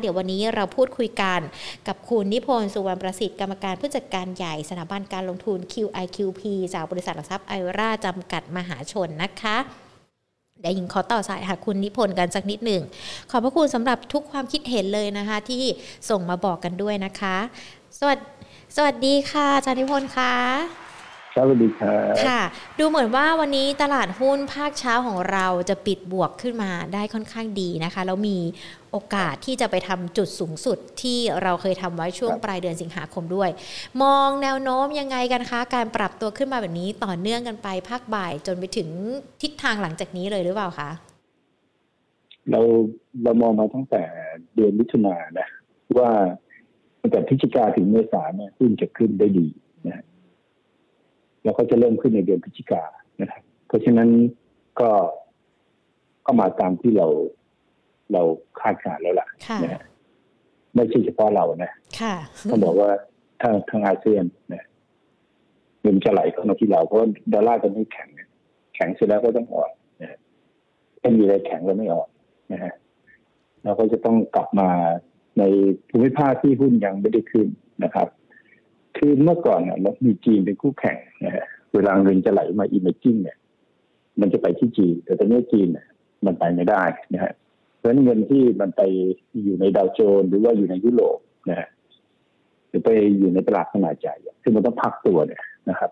เดี๋ยววันนี้เราพูดคุยกันกับคุณนิพนธ์สุวรรณประสิทธิ์กรรมการผู้จัดการใหญ่สถาบันการลงทุน QIQP จากบริษัทหลักทรัพย์ไอราจำกัดมหาชนนะคะเดี๋ยวหญิงขอต่อสายหาคุณนิพนธ์กันสักนิดหนึ่ง ขอบพระคุณสำหรับทุกความคิดเห็นเลยนะคะ ที่ส่งมาบอกกันด้วยนะคะ สวัสดีสวัสดีค่ะอาจารย์นิพนธ์ค่ะ สวัสดีครับค่ะ ดูเหมือนว่าวันนี้ตลาดหุ้นภาคเช้าของเราจะปิดบวกขึ้นมาได้ค่อนข้างดีนะคะ แล้วมีโอกาสที่จะไปทำจุดสูงสุดที่เราเคยทำไว้ช่วงปลายเดือนสิงหาคมด้วย มองแนวโน้มยังไงกันคะ การปรับตัวขึ้นมาแบบนี้ต่อเนื่องกันไปภาคบ่ายจนไปถึงทิศทางหลังจากนี้เลยหรือเปล่าคะเราเรามองมาตั้งแต่เดือนมิถุนายนนะว่าตั้งแต่พฤศจิกาถึงเมษาเนี่ยหุ้นจะขึ้นได้ดีนะ แล้วก็จะเริ่มขึ้นในเดือนพฤศจิกานะครับ เพราะฉะนั้นก็ก็มาตามที่เราเราคาดการแล้วล่ะนะไม่ใช่เฉพาะเรานะต้องบอกว่าถ้าทางอาเซียนนะเงินจะไหลเข้ามาที่เราเพราะดอลลาร์ตอนนี้แข็งแข็งเสร็จแล้วก็ต้องอ่อนนะถ้ามีอะไรแข็งแล้วไม่อ่อนนะฮะเราก็จะต้องกลับมาในภูมิภาคที่หุ้นยังไม่ได้ขึ้นนะครับ คือเมื่อก่อนเนี่ยเรามีจีนเป็นคู่แข่งนะฮะเวลาเงินจะไหลมา emerging เนี่ย มันจะไปที่จีน แต่ตอนนี้จีนเนี่ยมันไปไม่ได้นะฮะเพราะเงินที่มันไปอยู่ในดาวโจนส์หรือว่าอยู่ในยุโรปนะฮะหรือไปอยู่ในตลาดขนาดใหญ่ซึ่งมันต้องพักตัวเนี่ยนะครับ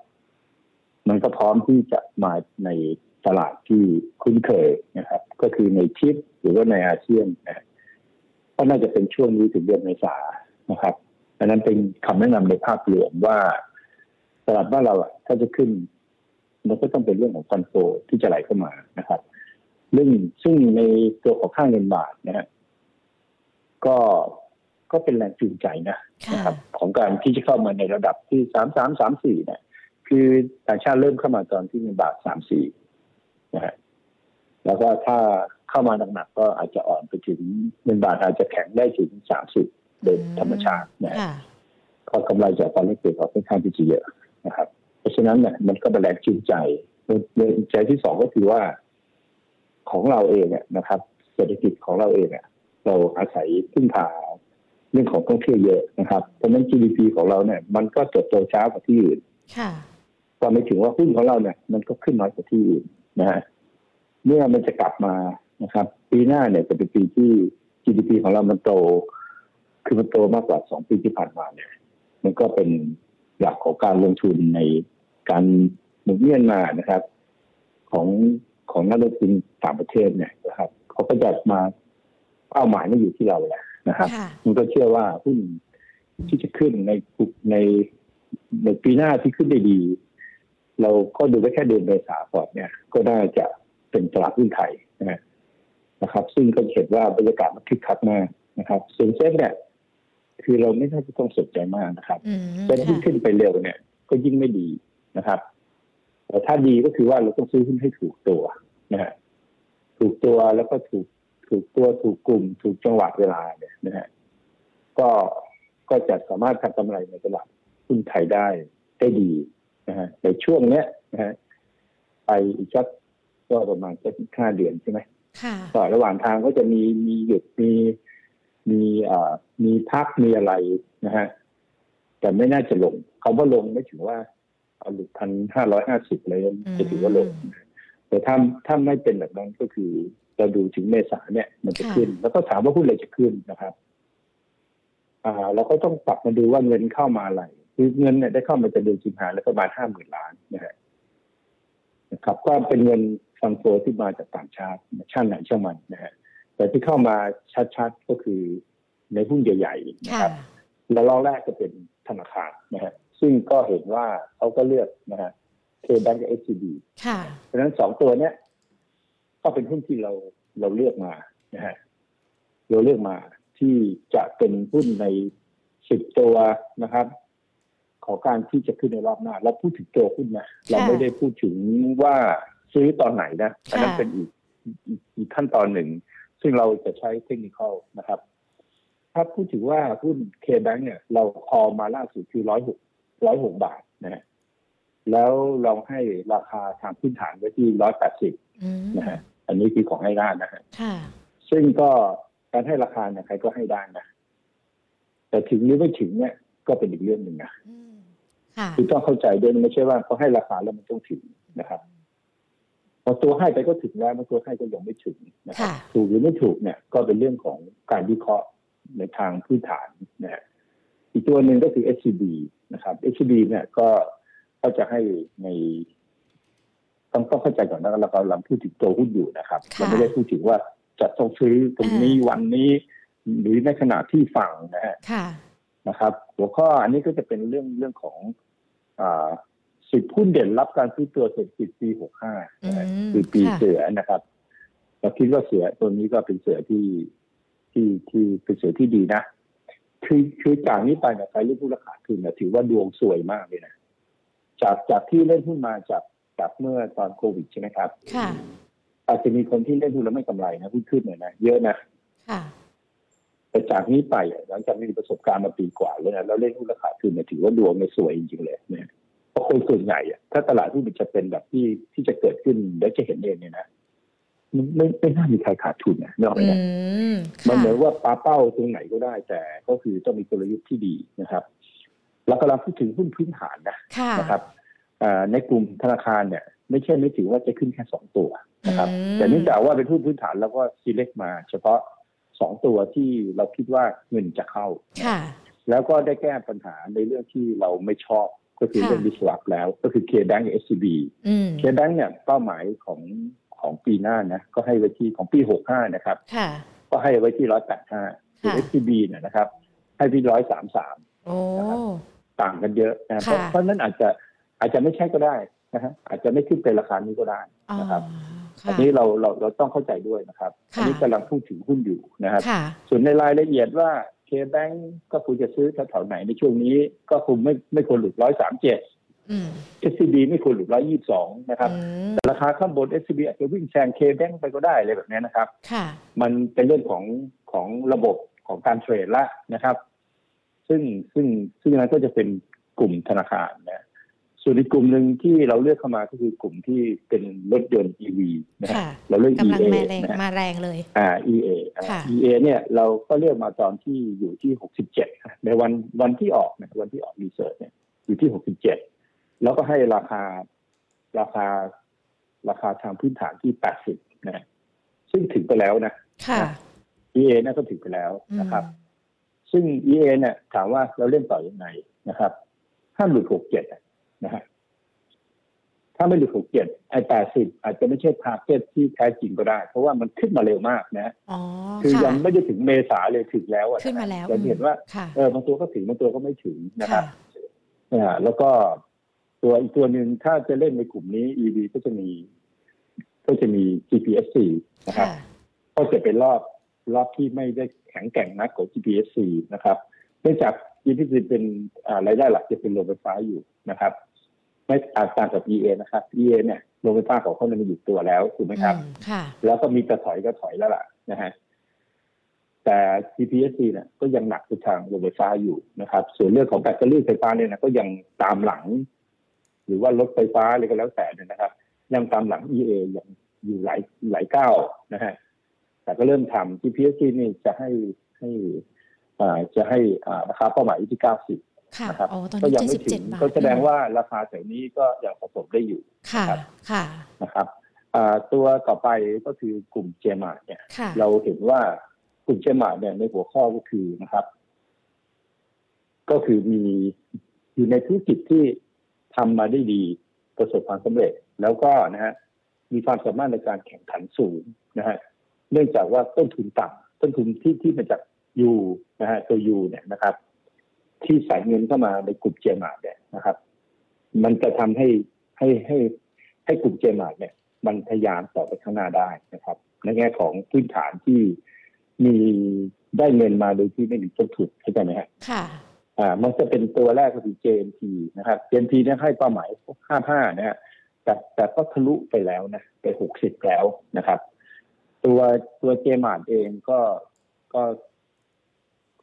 มันก็พร้อมที่จะมาในตลาดที่คุ้นเคยนะครับ ก็คือในชิปหรือว่าในอาเซียนนะก็น่าจะเป็นช่วงนี้ถึงเดือนเมษานะครับ ดังนั้นเป็นคำแนะนำในภาพรวมว่าตลาดบ้านเราอะถ้าจะขึ้นมันก็ต้องเป็นเรื่องของฟันโฟที่จะไหลเข้ามานะครับเรื่องซึ่งในตัวของค่าเงินบาทนะฮะก็ก็เป็นแรงจูงใจนะนะครับ ของการที่จะเข้ามาในระดับที่สามสามสามสี่เนี่ยคือต่างชาติเริ่มเข้ามาตอนที่เงินบาทสามสี่นะฮะแล้วก็ถ้าเข้ามาหนักๆก็อาจจะอ่อนไปถึงเงินบาทอาจจะแข็งได้ถึงสามสิบ โดยธรรมชาตินะก็กำไรจากการเล่นเกมก็ค่อนข้างที่จะเยอะนะครับ เพราะฉะนั้นเนี่ยมันก็เป็นแรงจูงใจเรื่องใจที่สองก็คือว่า ของเราเองเนี่ยนะครับ เศรษฐกิจของเราเองเนี่ยเราอาศัยพึ่งพาเรื่องของท่องเที่ยวเยอะนะครับเพราะฉะนั้น GDP ของเราเนี่ย มันก็เติบโตช้ากว่าที่อื่นก็ไม่ถึงว่าหุ้นของเราเนี่ย มันก็ขึ้นน้อยกว่าที่อื่นนะฮะเมื่อมันจะกลับมานะครับ ปีหน้าเนี่ยจะเป็นปีที่ GDP ของเรามันโต คือมันโตมากกว่าสองปีที่ผ่านมาเนี่ย มันก็เป็นหลักของการลงทุนในการหมุนเวียนมานะครับ ของของนักลงทุนต่างประเทศเนี่ยนะครับเขาก็จะมาเป้าหมายไม่อยู่ที่เราแหละนะครับมันก็เชื่อว่าหุ้นที่จะขึ้นในในในปีหน้าที่ขึ้นได้ดี เราก็ดูไว้แค่เดือนเมษาก่อนเนี่ย ก็น่าจะเป็นตลาดหุ้นไทยนะครับ ซึ่งก็เห็นว่าบรรยากาศมันคึกคักมากนะครับส่วนเซ็ตเนี่ย คือเราไม่น่าจะต้องสนใจมากนะครับเซ็ตที่ขึ้นไปเร็วเนี่ย ก็ยิ่งไม่ดีนะครับแต่ถ้าดีก็คือว่าเราต้องซื้อหุ้นให้ถูกตัวนะฮะถูกตัวแล้วก็ถูกถูกตัวถูกกลุ่ม ถูกจังหวะเวลาเนี่ยนะฮะก็ก็จะสามารถทำกำไรในตลาดหุ้นไทยได้ได้ดีนะฮะในช่วงเนี้ยนะฮะไปอีกสักก็ประมาณสักห้าเดือนใช่ไหมก็ระหว่างทางก็จะมีมีหยุดมี มีอ่ามีพักมีอะไรนะฮะแต่ไม่น่าจะลงเขาว่าลงไม่ถึงว่าเอาหลุดพันห้าร้อยห้าสิบเลยจะถือว่าลง แต่ถ้าถ้าไม่เป็นแบบนั้นก็คือเราดูถึงเมษาเนี่ย มันจะขึ้น แล้วก็ถามว่าหุ้นอะไรจะขึ้นนะครับ อ่าเราก็ต้องปรับมาดูว่าเงินเข้ามาอะไรคือเงินเนี่ยได้เข้ามาจะเดือนสิงหาแล้วประมาณห้าหมื่นล้านนะฮะนะครับ ก็เป็นเงินฟังโฟที่มาจากต่างชาติชาติไหนช่างมันนะฮะ แต่ที่เข้ามาชัดๆก็คือในหุ้นใหญ่ๆนะครับแล้วรอบแรกก็เป็นธนาคารนะฮะซึ่งก็เห็นว่าเขาก็เลือกนะฮะเคแบงก์กับเอชซีบีเพราะฉะนั้นสองตัวเนี้ยก็เป็นหุ้นที่เราเราเลือกมานะฮะเราเลือกมาที่จะเป็นหุ้นในสิบตัวนะครับของการที่จะขึ้นในรอบหน้า เราพูดถึงตัวหุ้นนะเราไม่ได้พูดถึงว่าซื้อตอนไหนนะอันนั้นเป็นอีกอีกขั้นตอนหนึ่ง ซึ่งเราจะใช้เทคนิคนะครับ ถ้าพูดถึงว่าหุ้นเคแบงเนี่ย เราคอมาล่าสุดคือร้อยหกร้อยหกบาทนะฮะแล้วลองให้ราคาทางพื้นฐานไว้ที่ร้อยแปดสิบนะฮะอันนี้คือของให้ด้านนะฮะซึ่งก็การให้ราคาเนี่ยใครก็ให้ได้นะแต่ถึงหรือไม่ถึงเนี่ยก็เป็นอีกเรื่องหนึ่งนะอืมค่ะคือต้องเข้าใจด้วยนะไม่ใช่ว่าเขาให้ราคาแล้วมันต้องถึงนะครับ พอตัวให้ไปก็ถึงแล้วบางตัวให้ก็ยังไม่ถึงนะครับค่ะถูกหรือไม่ถูกเนี่ยก็เป็นเรื่องของการวิเคราะห์ในทางพื้นฐานนะฮะอีกตัวหนึ่งก็คือ SCB นะครับ SCB เนี่ยก็ก็จะให้ในต้องต้องเข้าใจก่อนนะเรากำลังพูดถึงตัวหุ้นอยู่นะครับค่ะเราไม่ได้พูดถึงว่าจะต้องซื้อตรงนี้วันนี้ หรือในขณะที่ฟังนะฮะค่ะนะครับ หัวข้ออันนี้ก็จะเป็นเรื่องเรื่องของอ่า สิบหุ้นเด่นรับการซื้อตัวเศรษฐกิจปีหกห้าอืมคือปีค่ะเสือนะครับเราคิดว่าเสือตัวนี้ก็เป็นเสือที่ที่ที่เป็นเสือที่ดีนะ คือคือจากนี้ไปเนี่ยใครเล่นหุ้นราคาขึ้นเนี่ยถือว่าดวงสวยมากเลยนะจากจากที่เล่นหุ้นมาจากจากเมื่อตอนโควิดใช่ไหมครับ ค่ะ อาจจะมีคนที่เล่นหุ้นแล้วไม่กำไรนะหุ้นขึ้นเนี่ยนะเยอะนะค่ะแต่จากนี้ไปอะหลังจากมีประสบการณ์มาปีกว่าแล้วนะแล้วเล่นหุ้นราคาขึ้นเนี่ยถือว่าดวงเนี่ยสวยจริงๆเลยเนี่ย เพราะคนส่วนใหญ่อะถ้าตลาดหุ้นมันจะเป็นแบบที่ที่จะเกิดขึ้นแล้วจะเห็นเองเนี่ยนะมันไม่ไม่น่ามีใครขาดทุนนะนกออกไหมอืนะมมันค่ะเหมือนว่าปลาเป้าตรงไหนก็ได้แต่ก็คือต้องมีกลยุทธ์ที่ดีนะครับเรากำลังพูดถึงหุ้นพื้นฐานนะค่ะนะครับอ่าในกลุ่มธนาคารเนี่ย ไม่ใช่ไม่ถือว่าจะขึ้นแค่สองตัวนะครับอืมแต่เนื่องจากว่าเป็นหุ้นพื้นฐานแล้วก็ select มา เฉพาะสองตัวที่เราคิดว่าเงินจะเข้าค่ะแล้วก็ได้แก้ปัญหาในเรื่องที่เราไม่ชอบ ก็คือค่ะเรื่อง disrupt แล้ว ก็คือ K-Bank กับ SCB อืม K-Bank เนี่ยเป้าหมายของของปีหน้านะก็ให้ไว้ที่ของปี65นะครับค่ะก็ให้ไว้ที่185ส่วนค่ะ SCB เนี่ยนะครับ ให้ที่133โอ้ต่างกันเยอะนะเพราะค่ะเพราะฉะนั้นอาจจะอาจจะไม่ใช่ก็ได้นะฮะอาจจะไม่ขึ้นเป็นราคานี้ก็ได้อ๋อนะครับอัค่ะนนี้เราเราเราต้องเข้าใจด้วยนะครับค่ะอันี้กำลังพูดถึงหุ้นอยู่นะครับค่ะส่วนในรายละเอียดว่า เคแบงก็ควรจะซื้อแถวๆไหนในช่วงนี้ ก็คงไม่ไม่ควรหลุดร้อยสามเจ็ดอืม SCB ไม่ควรหลุดร้อยยี่สิบสองนะครับอืมแต่ราคาข้างบน SCB อาจจะวิ่งแซงเคแบงไปก็ได้เลยแบบนี้นะครับค่ะมันเป็นเรื่องของของระบบของการเทรดละนะครับ ซึ่งซึ่งซึ่งนั้นก็จะเป็นกลุ่มธนาคารนะ ส่วนอีกกลุ่มหนึ่งที่เราเลือกเข้ามาก็คือกลุ่มที่เป็นรถยนต์ EV นะฮะค่ะเราเลือกกำลัง EA มาแรงนะฮะมาแรงเลยอ่า EA อ่าค่ะ EA เนี่ยเราก็เลือกมาตอนที่อยู่ที่ 67 ในวันวันที่ออกนะวันที่ออกรีเสิร์ชเนี่ยอยู่ที่ 67 แล้วก็ให้ราคาราคาราคาทางพื้นฐานที่ 80 นะ ซึ่งถึงไปแล้วนะค่ะ EA น่าก็ถึงไปแล้วนะครับ ซึ่ง EA เนี่ยถามว่าเราเล่นต่อยังไงนะครับถ้าหลุด67อะ นะฮะถ้าไม่หลุด67ไอ้80อาจจะไม่ใช่ทาร์เก็ตที่แท้จริงก็ได้ เพราะว่ามันขึ้นมาเร็วมากนะอ๋อคือค่ะยังไม่ได้ถึงเมษาเลยถึงแล้วอะะขึ้นมาแล้วจะเห็นว่าค่ะเออบางตัวก็ถึงบางตัวก็ไม่ถึงนะคค่ะรับอ่าแล้วก็ตัวอีกตัวหนึ่งถ้าจะเล่นในกลุ่มนี้ EV ก็จะมี ก็จะมี GPSC นะครับค่ะก็จะเป็นรอบรอบที่ไม่ได้แข็งแกร่งนักของ GPSC นะครับเนื่องจาก GPSC เป็นอ่ารายได้หลักจะเป็นโรงไฟฟ้าอยู่นะครับ ไม่อาจต่างกับ EA นะครับ EA เนี่ยโรงไฟฟ้าของเขาเนี่ยมันอยู่ตัวแล้วถูกไหมครับอืมค่ะแล้วก็มีจะถอยก็ถอยแล้วล่ะนะฮะแต่ GPSC เนี่ยก็ยังหนักไปทางโรงไฟฟ้าอยู่นะครับ ส่วนเรื่องของแบตเตอรี่ไฟฟ้าเนี่ยนะก็ยังตามหลัง หรือว่ารถไฟฟ้าอะไรก็แล้วแต่เนี่ยนะครับยังตามหลัง EA อย่างอยู่หลายหลายก้าวนะฮะแต่ก็เริ่มทำ GPSC นี่จะให้ให้อ่าจะให้อ่าราคาเป้าหมายอยู่ที่ 90 ค่ะนะครับอ๋อตอนก็นี้ยัเจ็ดไม่สิบถึเจ็ดงบาทก็แสดงว่าราคาแถวนี้ก็ยังสะสมได้อยู่ค่ะครับค่ะนะครับอ่าตัวต่อไปก็คือกลุ่มเจมาเนี่ยค่ะเราเห็นว่ากลุ่มเจมาเนี่ยในหัวข้อก็คือนะครับ ก็คือมีอยู่ในธุรกิจที่ทำมาได้ดีประสบความสำเร็จ แล้วก็นะฮะมีความสามารถในการแข่งขันสูงนะฮะเนื่องจากว่าต้นทุนต่ำต้นทุนที่ที่มาจากยูนะฮะตัวยูเนี่ยนะครับ ที่ใส่เงินเข้ามาในกลุ่มเจมาเนี่ยนะครับ มันจะทำให้ให้ให้ให้กลุ่มเจมาเนี่ย มันทะยานต่อไปข้างหน้าได้นะครับ ในแง่ของพื้นฐานที่มีได้เงินมาโดยที่ไม่มีต้นทุนเข้าใจไหมฮะค่ะ อ่า มันจะเป็นตัวแรกก็คือ JMT นะครับ JMT เนี่ยให้เป้าหมาย 55 นะฮะแต่แต่ก็ทะลุไปแล้วนะ ไป 60 แล้วนะครับ ตัวตัวเจมาร์ทเองก็ก็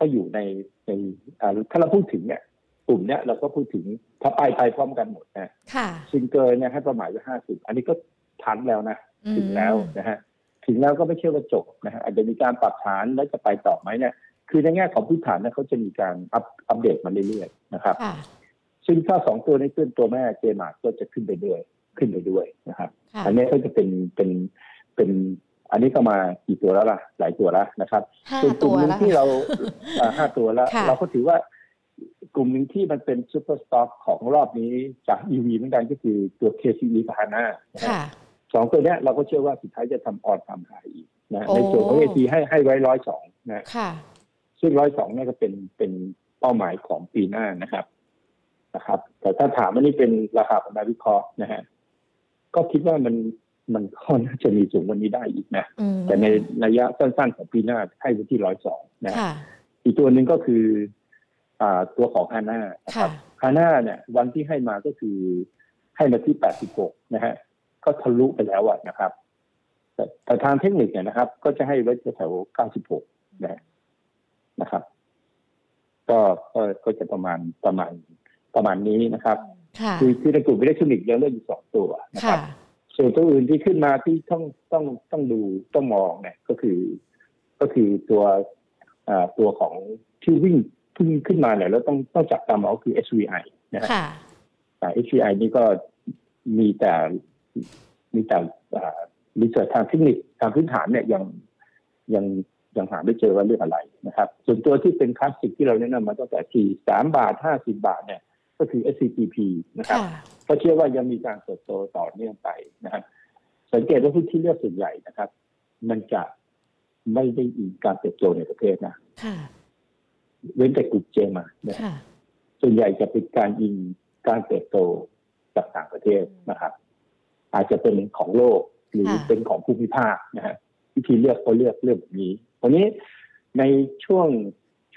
ก็อยู่ในในอ่าถ้าเราพูดถึงเนี่ยกลุ่มเนี้ยเราก็พูดถึงถ้าไปไปพร้อมกันหมดนะค่ะซิงเกอร์เนี่ยให้เป้าหมายไว้50อันนี้ก็ทันแล้วนะถึงแล้วนะฮะถึงแล้วก็ไม่เชื่อว่าจบนะฮะอาจจะมีการปรับฐานแล้วจะไปต่อไหมเนี่ยคือในแง่ของพื้นฐานเนี่ยเขาจะมีการอัปอัปเดตมาเรื่อยๆนะครับค่ะซึ่งถ้าสองตัวนี้ขึ้นตัวแม่เจมาร์ทก็จะขึ้นไปด้วยขึ้นไปด้วยนะครับค่ะอันนี้ก็จะเป็นเป็นเป็น อันนี้ก็มากี่ตัวแล้วล่ะ หลายตัวแล้วนะครับห้าส่วนกตัลุ่มวหนึ่งแล้วที่ค่ะเราอ่าห้าตัวแล้วค่ะเราก็ถือว่ากลุ่มหนึ่งที่มันเป็น super stock ของรอบนี้จาก EV เหมือนกันก็คือตัว KCE กับ HANA นะฮะค่ะสองตัวเนี้ยเราก็เชื่อว่าสุดท้ายจะทำ all time high อีกนะโอ้ในส่วนของ AT ให้ให้ไว้ร้อยสองนะค่ะซึ่งร้อยสองเนี่ยก็เป็นเป็นเป้าหมายของปีหน้านะครับนะครับ แต่ถ้าถามว่านี่เป็นราคาของนักวิเคราะห์นะฮะก็คิดว่ามัน มันก็น่าจะมีสูงกวันนี้ได้อีกนะอืมแต่ในระยะสั้นๆของปีหน้าให้ไว้ที่ร้อยสองนะค่ะอีกตัวหนึ่งก็คืออ่าตัวของฮาน่านะคค่ะรับฮาน่าเนี่ย วันที่ให้มาก็คือให้มาที่แปดสิบหกนะฮะ ก็ทะลุไปแล้วอะนะครับแต่แต่ทางเทคนิคเนี่ยนะครับ ก็จะให้ไว้แถวเก้าสิบหกนะฮะนะครับ ก็ก็ก็จะประมาณประมาณประมาณนี้นะครับค่ะคือคือในกลุ่มอิเล็กทรอนิกส์ยังเลือกอยู่สองตัวนะคค่ะรับ ส่วนตัวอื่นที่ขึ้นมาที่ต้องต้องต้องดูต้องมองเนี่ยก็คือ ก็คือตัวอ่าตัวของที่วิ่งที่วิ่งขึ้นมาเนี่ยแล้วต้องต้องจับตามองก็คือ SVI นะฮะค่ะอ่า SVI นี่ก็มีแต่มีแต่อ่ารีเสิร์ชทางเทคนิคทางพื้นฐานเนี่ยยังยังยังหาไม่เจอว่าเรื่องอะไรนะครับ ส่วนตัวที่เป็นคลาสสิกที่เราแนะนำมาตั้งแต่ที่สามบาทห้าสิบาทเนี่ย ก็คือ SCTP นะครับค่ะ ก็เชื่อว่ายังมีการเติบโตต่อเนื่องไปนะครับสังเกตว่าหุ้นที่เลือกส่วนใหญ่นะครับ มันจะไม่ได้อิงการเติบโตในประเทศนะค่ะเว้นแต่กลุ่มเจมานะค่ะส่วนใหญ่จะเป็นการอิงการเติบโตจากต่างประเทศนะครับ อาจจะเป็นของโลกหรือค่ะเป็นของภูมิภาคนะฮะวิธีเลือกก็เลือกเรื่องแบบนี้วันนี้ในช่วง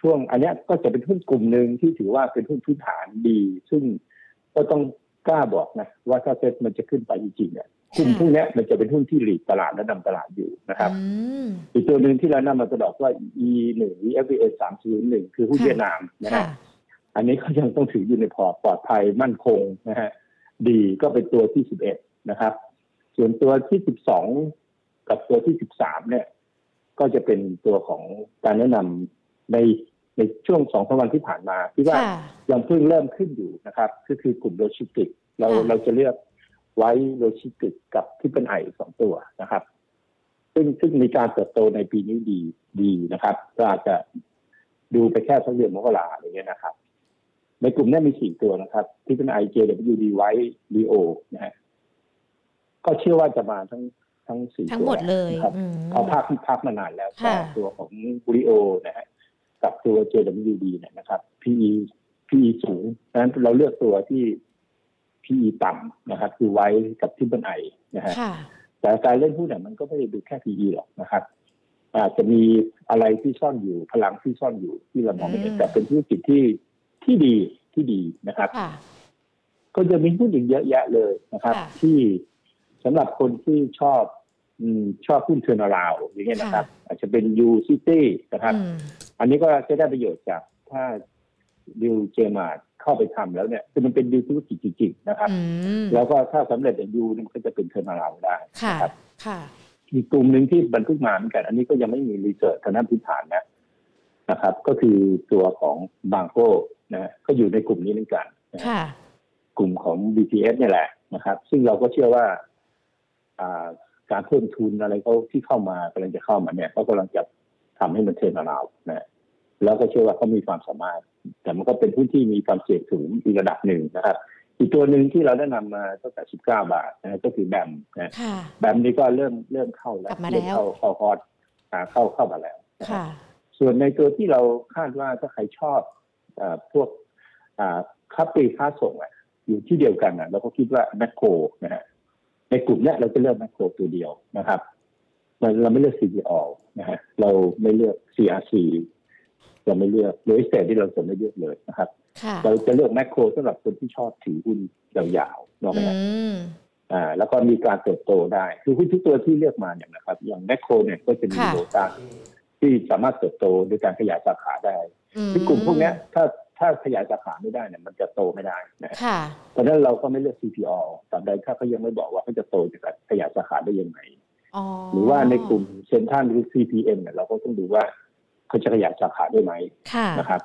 ช่วงอันเนี้ยก็จะเป็นหุ้นกลุ่มหนึ่งที่ถือว่าเป็นหุ้นพื้นฐานดี ซึ่งก็ต้อง กล้าบอกนะว่าถ้าเซ็ตมันจะขึ้นไปจริงๆเนี่ยหุ้นพวกเนี้ยมันจะเป็นหุ้นที่หลีดตลาดและนำตลาดอยู่นะครับอืมอีกตัวหนึ่งที่เรานำมาตลอดว่า E หนึ่ง FVA สามศูนย์หนึ่งคือหุ้นค่ะเวียดนามนะค่ะฮะอันนี้ก็ยังต้องถืออยู่ในพอร์ตปลอดภัยมั่นคงนะฮะดีก็เป็นตัวที่สิบเอ็ดนะครับ ส่วนตัวที่สิบสองกับตัวที่สิบสามเนี่ย ก็จะเป็นตัวของการแนะนำใน ในช่วงสองสามวันที่ผ่านมาที่ว่าค่ะยังเพิ่งเริ่มขึ้นอยู่นะครับ ก็คือกลุ่มโลจิสติกส์เราค่ะเราจะเลือกไว้โลจิสติกส์กับที่เป็นไอสองตัวนะครับ ซึ่งซึ่งมีการเติบโตในปีนี้ดีดีนะครับก็อาจจะดูไปแค่สักเดือนมกราอะไรเงี้ยนะครับ ในกลุ่มนี้มีสี่ตัวนะครับที่เป็น IJWD ไว้ DO นะฮะก็เชื่อว่าจะมาทั้งทั้งสี่ทั้งตัวหมดเลยนะครับอืมเขาภาคภาคมานานแล้วค่ะแต่ตัวของบุริโอนะฮะ กับตัว JWD เนี่ยนะครับ PE PE สูงดังนั้นเราเลือกตัวที่ PE ต่ำนะครับ คือ WICE กับ Triple i นะฮะค่ะแต่การเล่นหุ้นเนี่ยมันก็ไม่ได้ดูแค่ PE หรอกนะครับ อาจจะมีอะไรที่ซ่อนอยู่พลังที่ซ่อนอยู่ที่เรามองไม่เห็นอืมแต่เป็นธุรกิจที่ที่ดีที่ดีนะครับค่ะก็จะมีหุ้นอีกเยอะแยะเลยนะครับค่ะที่สำหรับคนที่ชอบอืมชอบหุ้น turnaround อย่างเงี้ยนะครับ อาจจะเป็น U Cityนะครับอืม อันนี้ก็จะได้ประโยชน์จากถ้าดีล Jaymart เข้าไปทำแล้วเนี่ยคือมันเป็นดีลธุรกิจจริงๆนะครับอืมแล้วก็ถ้าสำเร็จอย่าง U เนี่ยมันก็จะเป็น turnaround ได้ค่ะนะครับค่ะอีกกลุ่มหนึ่งที่บรรทุกมาเหมือนกัน อันนี้ก็ยังไม่มี research ทางด้านพื้นฐานนะนะครับ ก็คือตัวของบางโก้นะฮะก็อยู่ในกลุ่มนี้เหมือนกันนะฮะค่ะกลุ่มของ BTS เนี่ยแหละนะครับ ซึ่งเราก็เชื่อว่าอ่าการเพิ่มทุนอะไรเขาที่เข้ามากำลังจะเข้ามาเนี่ยเขากำลังจะ ทำให้มันเทรนด์เรานะแล้วก็เชื่อว่าเขามีความสามารถ แต่มันก็เป็นหุ้นที่มีความเสี่ยงสูงอีกระดับหนึ่งนะครับ อีกตัวหนึ่งที่เราได้นำมาตั้งแต่ 19 บาทนะก็คือแบมนะค่ะแบมนี้ก็เริ่มเริ่มเข้าแล้วกลับมาเริ่มแล้วเข้าเข้าฮอตอ่าเข้าเข้ามาแล้วนะครับค่ะส่วนในตัวที่เราคาดว่าถ้าใครชอบอาพวกอ่าค้าปลีกค้าส่งอะ อยู่ที่เดียวกันอะเราก็คิดว่าแมคโครนะฮะในกลุ่มเนี้ยเราจะเลือกแมคโครตัวเดียวนะครับ เราเราไม่เลือก CPO นะฮะเราไม่เลือก CRC เราไม่เลือกโดยสเตทที่เราจะไม่เลือกเลยนะครับค่ะเราจะเลือกแมคโครสำหรับคนที่ชอบถือหุ้นยาวๆนอกอืจากมอ่า แล้วก็มีการเติบโตได้ คือหุ้นทุกตัวที่เลือกมาเนี่ยนะครับ อย่างแมคโครเนี่ยก็จะมีค่ะโลตาที่สามารถเติบโตโดยการขยายสาขาได้อืมที่กลุ่มพวกเนี้ยถ้าถ้าขยายสาขาไม่ได้เนี่ยมันจะโตไม่ได้นะค่ะเพราะฉะนั้นเราก็ไม่เลือก CPO ตราบใดถ้าเขายังไม่บอกว่าเขาจะโตจากการขยายสาขาได้ยังไง หรือว่าในกลุ่มเซ็นทรัลหรือ CPM เนี่ยเราก็ต้องดูว่าเขาจะขยายสาขาได้ไหมนะครับ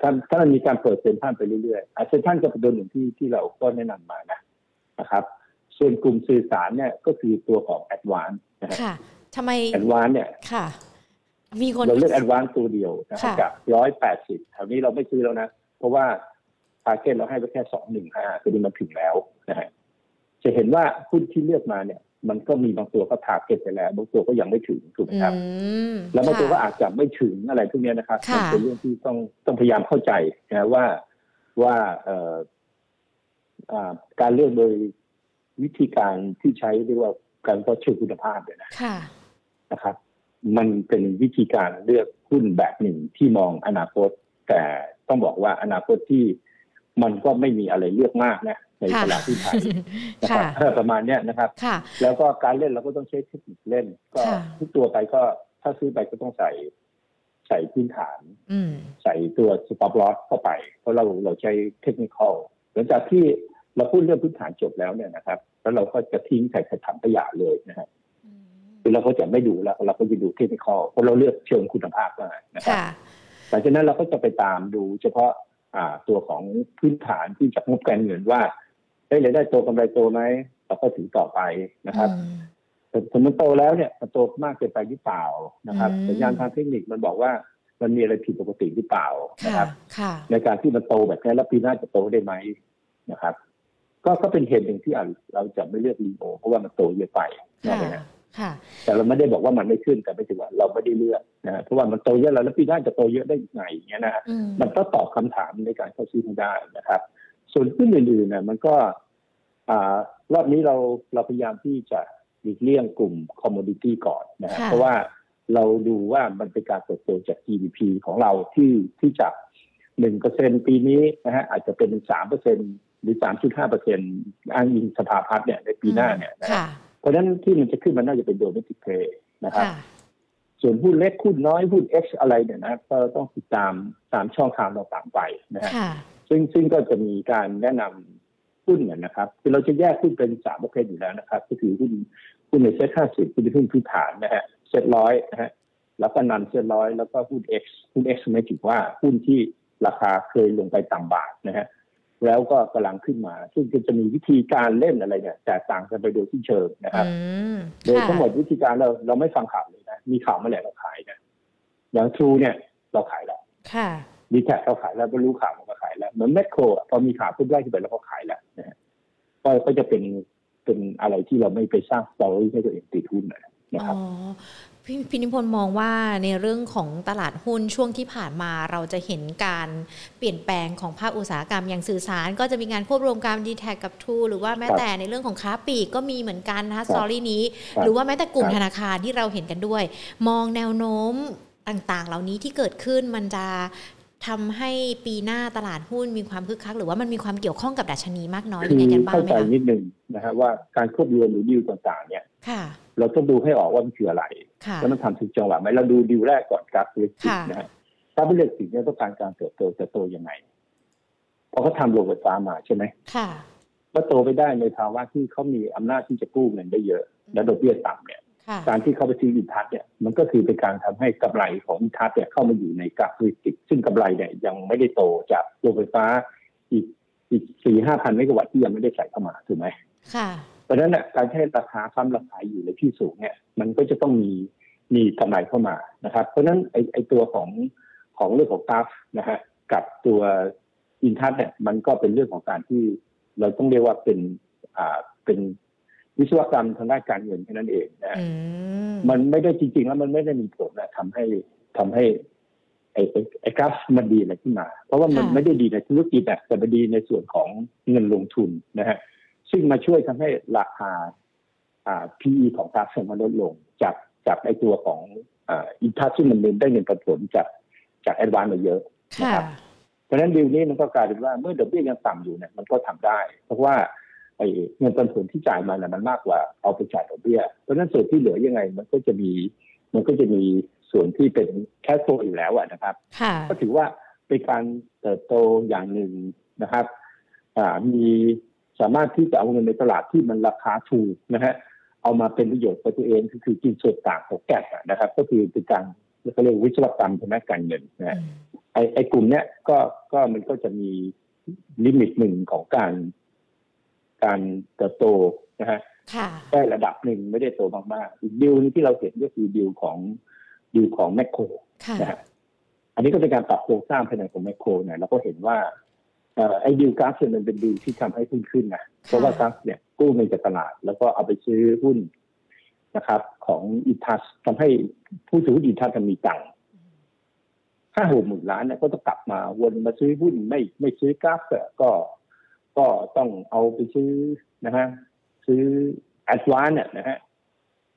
ถ้าถ้ามันมีการเปิดเซ็นทรัลไปเรื่อยๆเซ็นทรัลก็เป็นตัวหนึ่งที่ที่เราก็แนะนำมานะนะครับ ส่วนกลุ่มสื่อสารเนี่ยก็คือตัวของแอดวานนะค่ะทำไม Advance เนี่ยค่ะ มีคนเราเลือกแอดวานตัวเดียวนะกับร้อยแปดสิบแถวนี้เราไม่ซื้อแล้วนะ เพราะว่า target เราให้ไปแค่สองหนึ่งห้าตัวนี้มันถึงแล้วนะฮะจะเห็นว่าหุ้นที่เลือกมาเนี่ย มันก็มีบางตัวก็ target ไปแล้ว บางตัวก็ยังไม่ถึงถูกไหมครับ แล้วบางตัวก็อาจจะไม่ถึงอะไรพวกนี้นะครับเป็นเรื่องที่ต้องต้องพยายามเข้าใจนะว่าว่าเอ่อการเลือกโดยวิธีการที่ใช้เรียกว่าการวัดเชิงคุณภาพเนี่ยนะนะครับ มันเป็นวิธีการเลือกหุ้นแบบหนึ่งที่มองอนาคต แต่ต้องบอกว่าอนาคตที่มันก็ไม่มีอะไรเลือกมากนะ ในตลาดที่ไทยนะครับประมาณเนี้ยนะครับ แล้วก็การเล่นเราก็ต้องใช้เทคนิคเล่น ก็ทุกตัวไปก็ถ้าซื้อไปก็ต้องใส่ใส่พื้นฐานใส่ตัวสต็อปลอสเข้าไป เพราะเราเราใช้เทคนิคหลังจากที่เราพูดเรื่องพื้นฐานจบแล้วเนี่ยนะครับ แล้วเราก็จะทิ้งใส่ถังขยะเลยนะครับคือเราก็จะไม่ดูแล้วเราก็จะดูเทคนิคเพราะเราเลือกเชิงคุณภาพมานะครับหลังจากนั้นเราก็จะไปตามดูเฉพาะตัวของพื้นฐานที่จากงบการเงินว่า ได้รายได้โตกำไรโตไหมเราก็ถือต่อไปนะครับแต่ถ้ามันโตแล้วเนี่ยมันโตมากเกินไปหรือเปล่านะครับสัญญาณทางเทคนิคมันบอกว่ามันมีอะไรผิดปกติหรือเปล่านะครับในการที่มันโตแบบนี้แล้วปีหน้าจะโตได้ไหมนะครับ ก็ก็เป็นเหตุหนึ่งที่เราจะไม่เลือกรีโอเพราะว่ามันโตเยอะไปนะแต่เราไม่ได้บอกว่ามันไม่ขึ้นแต่ไม่ถึงว่าเราไม่ได้เลือกนะเพราะว่ามันโตเยอะแล้วแล้วปีหน้าจะโตเยอะได้ยังไงเงี้ยนะมันก็ตอบคำถามในการเข้าซื้อได้นะครับ ส่วนขึ้นอื่นๆเนี่ยมันก็อ่ารอบนี้เราเราพยายามที่จะหลีกเลี่ยงกลุ่มcommunity ก่อนนะเพราะว่าเราดูว่ามันเป็นการเติบโตจาก GDP ของเราที่ที่จากหนึ่งเปอร์เซ็นปีนี้นะฮะอาจจะเป็นสามเปอร์เซ็นหรือสามจุดห้าเปอร์เซ็นอ้างอิงสภาพัฒน์เนี่ยในปีหน้าเนี่ยนะเพราะฉะนั้นที่มันจะขึ้นมันน่าจะเป็น domestic play นะครับส่วนหุ้นเล็กหุ้นน้อยหุ้น X อะไรเนี่ยนะก็ต้องติดตามตามช่องทางเราต่างไปนะฮะ ซึ่งซึ่งก็จะมีการแนะนำหุ้นเนี่ยนะครับ คือเราจะแยกหุ้นเป็นสามประเภทอยู่แล้วนะครับ ก็คือหุ้นหุ้นในเซ็ตห้าสิบหุ้นหุ้นพื้นฐานนะฮะเซ็ตร้อยนะฮะแล้วก็นันเซ็ตร้อยแล้วก็หุ้น X หุ้น X หมายถึงว่าหุ้นที่ราคาเคยลงไปต่ำบาทนะฮะแล้วก็กำลังขึ้นมา ซึ่งจะมีวิธีการเล่นอะไรเนี่ยแตกต่างกันไปโดยที่เชิงนะครับโดยทั้งหมดวิธีการเราเราไม่ฟังข่าวเลยนะมีข่าวเมื่อไหร่เราขายนะอย่างทรูเนี่ยเราขายแล้ว ดีแท็เราขายแล้วก็รู้ข่าวเราก็ขายแล้ว เหมือนแมคโครพอมีข่าวพุ่งแรกขึ้นไปเราก็ขายแล้วนะก็ก็จะเป็นเป็นอะไรที่เราไม่ไปสร้างสตอรี่ให้ตัวเองติดหุ้นนะครับพี่พินิพนธ์มองว่าในเรื่องของตลาดหุ้นช่วงที่ผ่านมาเราจะเห็นการเปลี่ยนแปลงของภาคอุตสาหกรรมอย่างสื่อสาร ก็จะมีการควบรวมการดีแท็กกับทูหรือว่าแม้แต่ในเรื่องของค้าปลีกก็มีเหมือนกันนะคะสตอรี่นี้ หรือว่าแม้แต่กลุ่มธนาคารที่เราเห็นกันด้วย มองแนวโน้มต่างๆ เหล่านี้ที่เกิดขึ้นมันจะ ทำให้ปีหน้าตลาดหุ้นมีความคึกคัก หรือว่ามันมีความเกี่ยวข้องกับดัชนีมากน้อยยังไงกันบ้างไหมคะเข้าใจนิดนึงนะฮะว่าการควบรวมหรือดิวต่างๆ เนี่ยเราต้องดูให้ออกว่ามันคืออะไรแล้วมันทำถึงจังหวะไหมเราดูดิวแรกก่อนกราฟเล็กสินะฮะกราฟเล็กสิเนี่ยต้องการการเติบโตจะโตยังไงพอเขาทำโรงไฟฟ้ามาใช่ไหมค่ะว่าโตไปได้ในภาวะที่เขามีอำนาจที่จะกู้เงินได้เยอะ และดอกเบี้ยต่ำเนี่ย การที่เขาไปซื้ออินทัศเนี่ยมันก็คือเป็นการทำให้กำไรของอินทัศเนี่ยเข้ามาอยู่ในกราฟวิกฤตซึ่งกำไรเนี่ยยังไม่ได้โตจากโรงไฟฟ้าอีกอีกสี่ห้าพันเมกะวัตต์ที่ยังไม่ได้ใส่เข้ามาถูกไหมค่ะเพราะฉะนั้นเนี่ยการให้ราคาค้ำราคาอยู่ในที่สูงเนี่ย มันก็จะต้องมีมีกำไรเข้ามานะครับ เพราะฉะนั้นไอไอตัวของของเรื่องของกราฟนะฮะกับตัวอินทัศเนี่ยมันก็เป็นเรื่องของการที่เราต้องเรียกว่าเป็นอ่าเป็น วิศวกรรมทางด้านการเงินแค่นั้นเองนะมันไม่ได้จริง ๆ แล้วมันไม่ได้มีผลนะทำให้ทำให้ไอ้ไอ้กราฟมันดีอะไรขึ้นมา เพราะว่ามันไม่ได้ดีในธุรกิจแต่มันดีในส่วนของเงินลงทุนนะฮะซึ่งมาช่วยทำให้ราคาอ่า PE ของกราฟมันลดลง จากจากไอ้ตัวของอ่าอินทัสซึ่งมันได้เงินปันผลจากจากแอดวานมาเยอะนะครับเพราะฉะนั้นดีลนี้มันก็กลายเป็นว่าเมื่อดอกเบี้ยยังต่ำอยู่เนี่ยมันก็ทำได้ เพราะว่า ไอ้เงินปันผลที่จ่ายมาเนี่ยมันมากกว่าเอาไปจ่ายดอกเบี้ย เพราะฉะนั้นส่วนที่เหลือยังไง มันก็จะมี มันก็จะมีส่วนที่เป็น cash flow อยู่แล้วนะครับ ก็ถือว่าเป็นการเติบโตอย่างหนึ่งนะครับมีสามารถที่จะเอาเงินในตลาดที่มันราคาถูกนะฮะเอามาเป็นประโยชน์กับตัวเองคือคือกินส่วนต่างของ gap นะครับ ก็คือเป็นการเขาเรียกวิศวกรรมใช่ไหมการเงินนะไอไอกลุ่มเนี้ยก็ก็มันก็จะมี limit หนึ่งของการ การเติบโตนะฮะได้ระดับหนึ่งไม่ได้โตมากๆอีกดิวนี้ที่เราเห็นก็คือดิวของดิวของแมคโครนะฮะอันนี้ก็เป็นการปรับโครงสร้างภายในของแมคโครเนี่ยเราก็เห็นว่าไอ้ดิวกราฟเนี่ยมันเป็นดิวที่ทำให้หุ้นขึ้นนะเพราะว่ากราฟเนี่ยกู้เงินจากตลาด แล้วก็เอาไปซื้อหุ้นนะครับ ของอิทัสทำให้ผู้ถือหุ้นอิทัสมีตังค์ห้าหกหมื่นล้านเนี่ยก็ต้องกลับมาวนมาซื้อหุ้นไม่ไม่ซื้อกราฟก็ ก็ต้องเอาไปซื้อนะฮะซื้อ Advance เนี่ยนะฮะ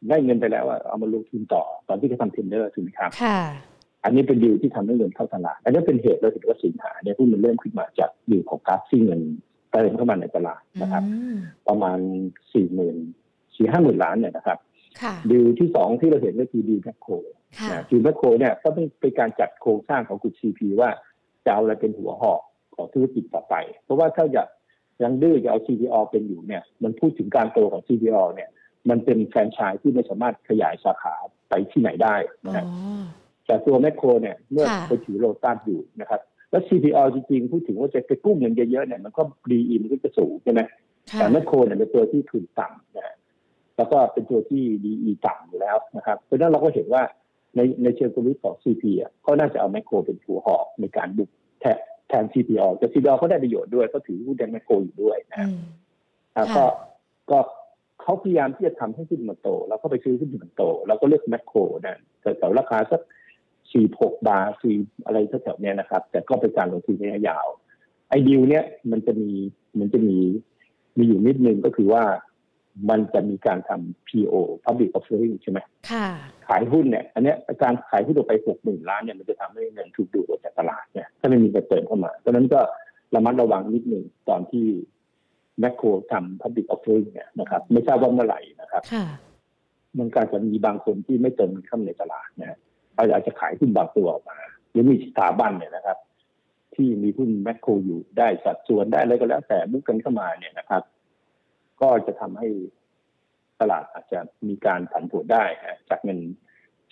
ได้เงินไปแล้วเอามาลงทุนต่อ ตอนที่เขาทำ tender ถูกไหมครับค่ะอันนี้เป็นดีลที่ทำให้เงินเข้าตลาด อันนี้เป็นเหตุเราถึงว่าสิงหาเนี่ยที่มันเริ่มขึ้นมาจากดีลของ GULF ที่เงินเติมเข้ามาในตลาดนะครับ ประมาณสี่หมื่นสี่ห้าหมื่นล้านเนี่ยนะครับดีลที่สองที่เราเห็นก็คือดีลแมคโครดีลแมคโครเนี่ยก็เป็นการจัดโครงสร้างของกลุ่มซีพีว่าจะเอาอะไรเป็นหัวหอกของธุรกิจต่อไป เพราะว่าถ้าอยาก ยังดื้อจะเอา CPO เป็นอยู่เนี่ย มันพูดถึงการโตของ CPO เนี่ย มันเป็นแฟรนไชส์ที่ไม่สามารถขยายสาขาไปที่ไหนได้นะแต่ตัวแมคโครเนี่ยเมื่อไปถือโลตัสอยู่นะครับ แล้ว CPO จริงๆ พูดถึงว่าจะไปกู้เงินเยอะๆเนี่ยมันก็ดีอินก็จะสูงใช่ไหมแต่แมคโครเนี่ยเป็นตัวที่ทุนต่ำนะแล้วก็เป็นตัวที่ดีอีต่ำอยู่แล้วนะครับ เพราะนั้นเราก็เห็นว่าในในเชิงกลยุทธ์ของ CP อะก็น่าจะเอาแมคโครเป็นหัวหอกในการบุกแทแทน CPO แต่ CPO เขาได้ประโยชน์ด้วยก็ถือหุ้นแดงแมคโครอยู่ด้วยนะก็ก็เขาพยายามที่จะทำให้หุ้นมันโต แล้วก็ไปซื้อหุ้นมันโต แล้วก็เลือกแมคโครนะแต่แต่ราคาสักสี่หกบาทสี่อะไรแถวๆนี้นะครับ แต่ก็เป็นการลงทุนระยะยาว ไอดิวเนี้ยมันจะมีมันจะมีมีอยู่นิดนึงก็คือว่า มันจะมีการทำ PO Public Offering ใช่ไหมค่ะขายหุ้นเนี่ย อันนี้การขายหุ้นออกไปหกหมื่นล้านเนี่ยมันจะทำให้เงินถูกดูดออกจากตลาดเนี่ย ถ้าไม่มีเงินเติมเข้ามาเพราะนั้นก็ระมัดระวังนิดหนึ่งตอนที่แมคโครทำ Public Offering เนี่ยนะครับ ไม่ทราบว่าเมื่อไหร่นะครับมันการจะมีบางคนที่ไม่เติมเงินเข้าในตลาดนะอาจจะขายหุ้นบางตัวออกมาหรือมีสถาบันเนี่ยนะครับ ที่มีหุ้นแมคโครอยู่ได้สัดส่วนได้อะไรก็แล้วแต่มุกกันเข้ามาเนี่ยนะครับ ก็จะทำให้ตลาดอาจจะมีการผันผวนได้จากเงิน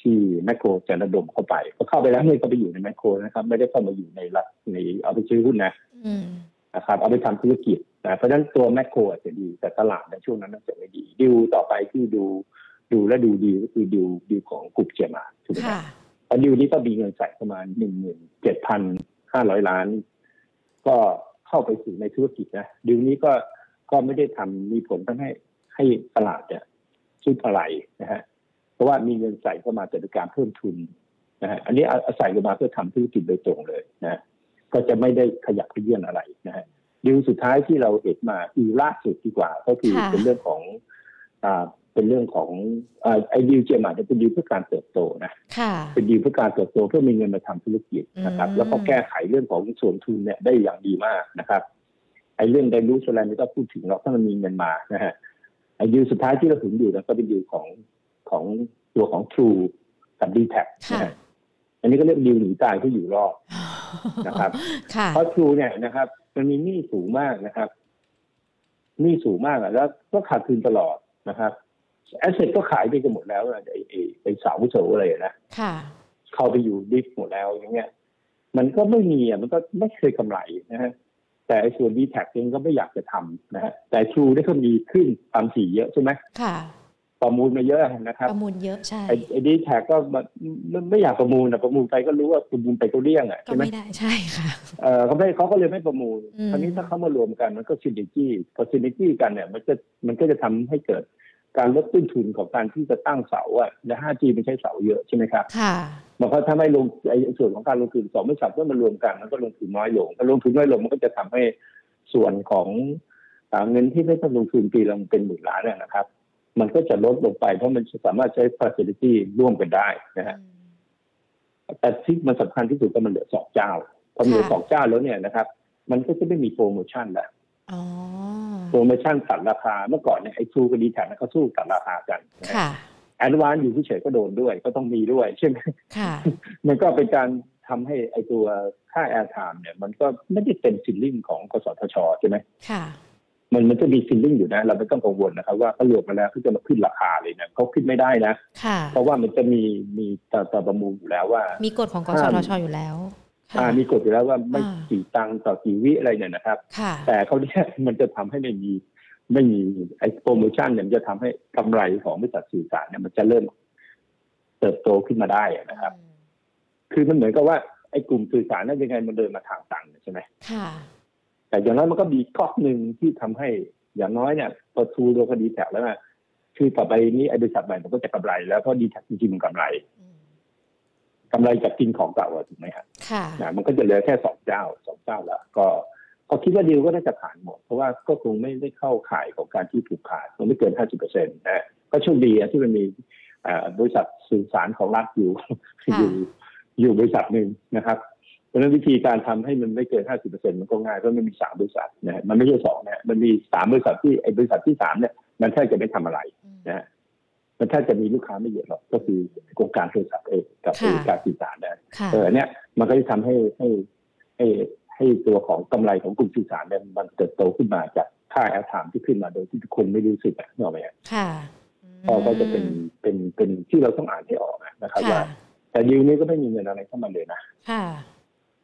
ที่แมคโครจะระดมเข้าไปพอเข้าไปแล้วเงินก็ไปอยู่ในแมคโครนะครับ ไม่ได้เข้ามาอยู่ในรัฐในเอาไปซื้อหุ้นนะนะครับ เอาไปทำธุรกิจนะเพราะฉะนั้นตัวแมคโครอาจจะดีแต่ตลาดในช่วงนั้นน่าจะไม่ดีดิวต่อไปที่ดูดูและดูดีก็คือดิวดิวของกลุ่มเจมาถูกไหมครับดิวนี้ก็มีเงินใส่ประมาณหนึ่งหมื่นเจ็ดพันห้าร้อยล้าน ก็เข้าไปสู่ในธุรกิจนะดิวนี้ก็ ก็ไม่ได้ทำมีผลทำให้ให้ตลาดเนี่ยซื้ออะไรนะฮะเพราะว่ามีเงินใส่เข้ามาจากการเพิ่มทุนนะฮะอันนี้อาศัยเข้ามาเพื่อทำธุรกิจโดยตรงเลยนะก็จะไม่ได้ขยับขยื่นอะไรนะฮะดีลสุดท้ายที่เราเห็นมาอีล่าสุดดีกว่า ก็คือเป็นเรื่องของอ่าเป็นเรื่องของไอ้ดีลเจมาจะเป็นดีลเพื่อการเติบโตนะเป็นดีลเพื่อการเติบโตเพื่อมีเงินมาทำธุรกิจนะครับ แล้วก็แก้ไขเรื่องของส่วนทุนเนี่ยได้อย่างดีมากนะครับไอ้เรื่องไดรูสแลนไม่ต้องพูดถึงหรอกถ้ามันมีเงินมานะฮะไอ้ยูสุดท้ายที่เราถึงอยู่นะก็เป็นยูของของตัวของ True กับ d t แทนะฮะอันนี้ก็เรียกดิวหนีตายที่อยู่รอดนะครับเพราะ True เนี่ยนะครับ มันมีหนี้สูงมากนะครับหนี้สูงมากแล้วก็ขาดทุนตลอดนะครับแอสเซทก็ขายไปกันหมดแล้วไอ้ไอ้สาวโสอะไรนะเข้าไปอยู่ดิฟหมดแล้วอย่างเงี้ย มันก็ไม่มีอะมันก็ไม่เคยกำไรนะฮะ แต่ส่วนดีแท็กเองก็ไม่อยากจะทำนะฮะแต่ทรูได้ก็มีขึ้นตามสีเยอะใช่ไหมค่ะประมูลมาเยอะนะครับประมูลเยอะใช่ไอ้ดีแท็กก็ไม่อยากประมูลนะประมูลไปก็รู้ว่าประมูลไปก็เลี่ยงอะใช่ไหมไม่ได้ใช่ค่ะเออเขาไม่เขาก็เลยไม่ประมูลคราวนี้ถ้าเขามารวมกันมันก็ซินดิจี้พอซินดิจี้กันเนี่ยมันก็มันก็จะทำให้เกิด การลดต้นทุนของการที่จะตั้งเสาอะใน 5G มันใช้เสาเยอะใช่ไหมครับค่ะมันก็ถ้าไม่ลงไอ้ส่วนของการลงทุนสองไม่สับเมื่อมันรวมกันมันก็ลงทุนน้อยลงพอลงทุนน้อยลงมันก็จะทำให้ส่วนของเงินที่ไม่ต้องลงทุนปีละเป็นหมื่นล้านนะครับ มันก็จะลดลงไปเพราะมันสามารถใช้ facility ร่วมกันได้นะฮะแต่ที่มันสำคัญที่สุดก็มันเหลือสองเจ้าพอเหลือสองเจ้าแล้วเนี่ยนะครับ มันก็จะไม่มีโปรโมชั่นแล้ว โปรโมชั่นตัดราคาเมื่อก่อนเนี่ยไอ้ทรูกับดีแท็กเขาสู้ตัดราคากัน Advance อยู่เฉยก็โดนด้วยก็ต้องมีด้วยใช่ไหมมันก็เป็นการทำให้ไอตัวค่า airtime เนี่ย มันก็ไม่ได้เป็น ceiling ของกสทชใช่ไหมค่ะมันมันจะมี ceiling อยู่นะ เราไม่ต้องกังวลนะครับ ว่าเขารวมมาแล้วเขาจะมาขึ้นราคาเลยนะเขาขึ้นไม่ได้นะค่ะเพราะว่ามันจะมีมีตาตาประมูลอยู่แล้วว่า มีกฎของกสทชอยู่แล้วอ่าค่ะ มีกฎอยู่แล้วว่าไม่อ่ากี่ตังค์ต่อกี่วิอะไรเนี่ยนะครับค่ะแต่เขาเนี่ยมันจะทำให้ไม่มีไม่มีไอ้โปรโมชั่นเนี่ยมันจะทำให้กำไรของบริษัทสื่อสารเนี่ยมันจะเริ่มเติบโตขึ้นมาได้นะครับ คือมันเหมือนกับว่าไอ้กลุ่มสื่อสารนั้นยังไงมันเดินมาทางตันใช่ไหมค่ะ แต่อย่างน้อยมันก็มีก๊อกหนึ่งที่ทำให้อย่างน้อยเนี่ยพอทูโดนคดีแท็กแล้วนะคือต่อไปนี้ไอ้บริษัทใหม่มันก็จะกำไรแล้วเพราะดีแท็กจริงๆมันกำไร กำไรจากกินของเก่าอะถูกไหมครับค่ะนะมันก็จะเหลือแค่สองเจ้าสองเจ้าแล้วก็ก็คิดว่าดีลก็น่าจะผ่านหมด เพราะว่าก็คงไม่ได้เข้าข่ายของการที่ผูกขาดมันไม่เกินห้าสิบเปอร์เซ็นต์นะก็โชคดีอะที่มันมีอ่าบริษัทสื่อสารของรัฐอยู่ค่ะอยู่อยู่บริษัทหนึ่งนะครับ เพราะฉะนั้นวิธีการทำให้มันไม่เกิน 50%มันก็ง่ายเพราะมันมีสามบริษัทนะฮะมันไม่ใช่สองนะฮะมันมีสามบริษัทที่ไอ้บริษัทที่สามเนี่ยมันแทบจะไม่ทำอะไรนะฮะ มันแทบจะมีลูกค้าไม่เยอะหรอกก็คือองค์การโทรศัพท์เองกับค่ะการสื่อสารนะค่ะเออเนี่ยมันก็จะทำให้ให้ให้ให้ตัวของกำไรของกลุ่มสื่อสารเนี่ยมันเติบโตขึ้นมาจากค่า airtime ที่ขึ้นมาโดยที่ทุกคนไม่รู้สึกอะนึกออกไหมฮะค่ะก็ก็จะเป็นเป็นเป็นที่เราต้องอ่านให้ออกนะครับค่ะว่า แต่ดีลนี้ก็ไม่มีเงินอะไรเข้ามาเลยนะค่ะ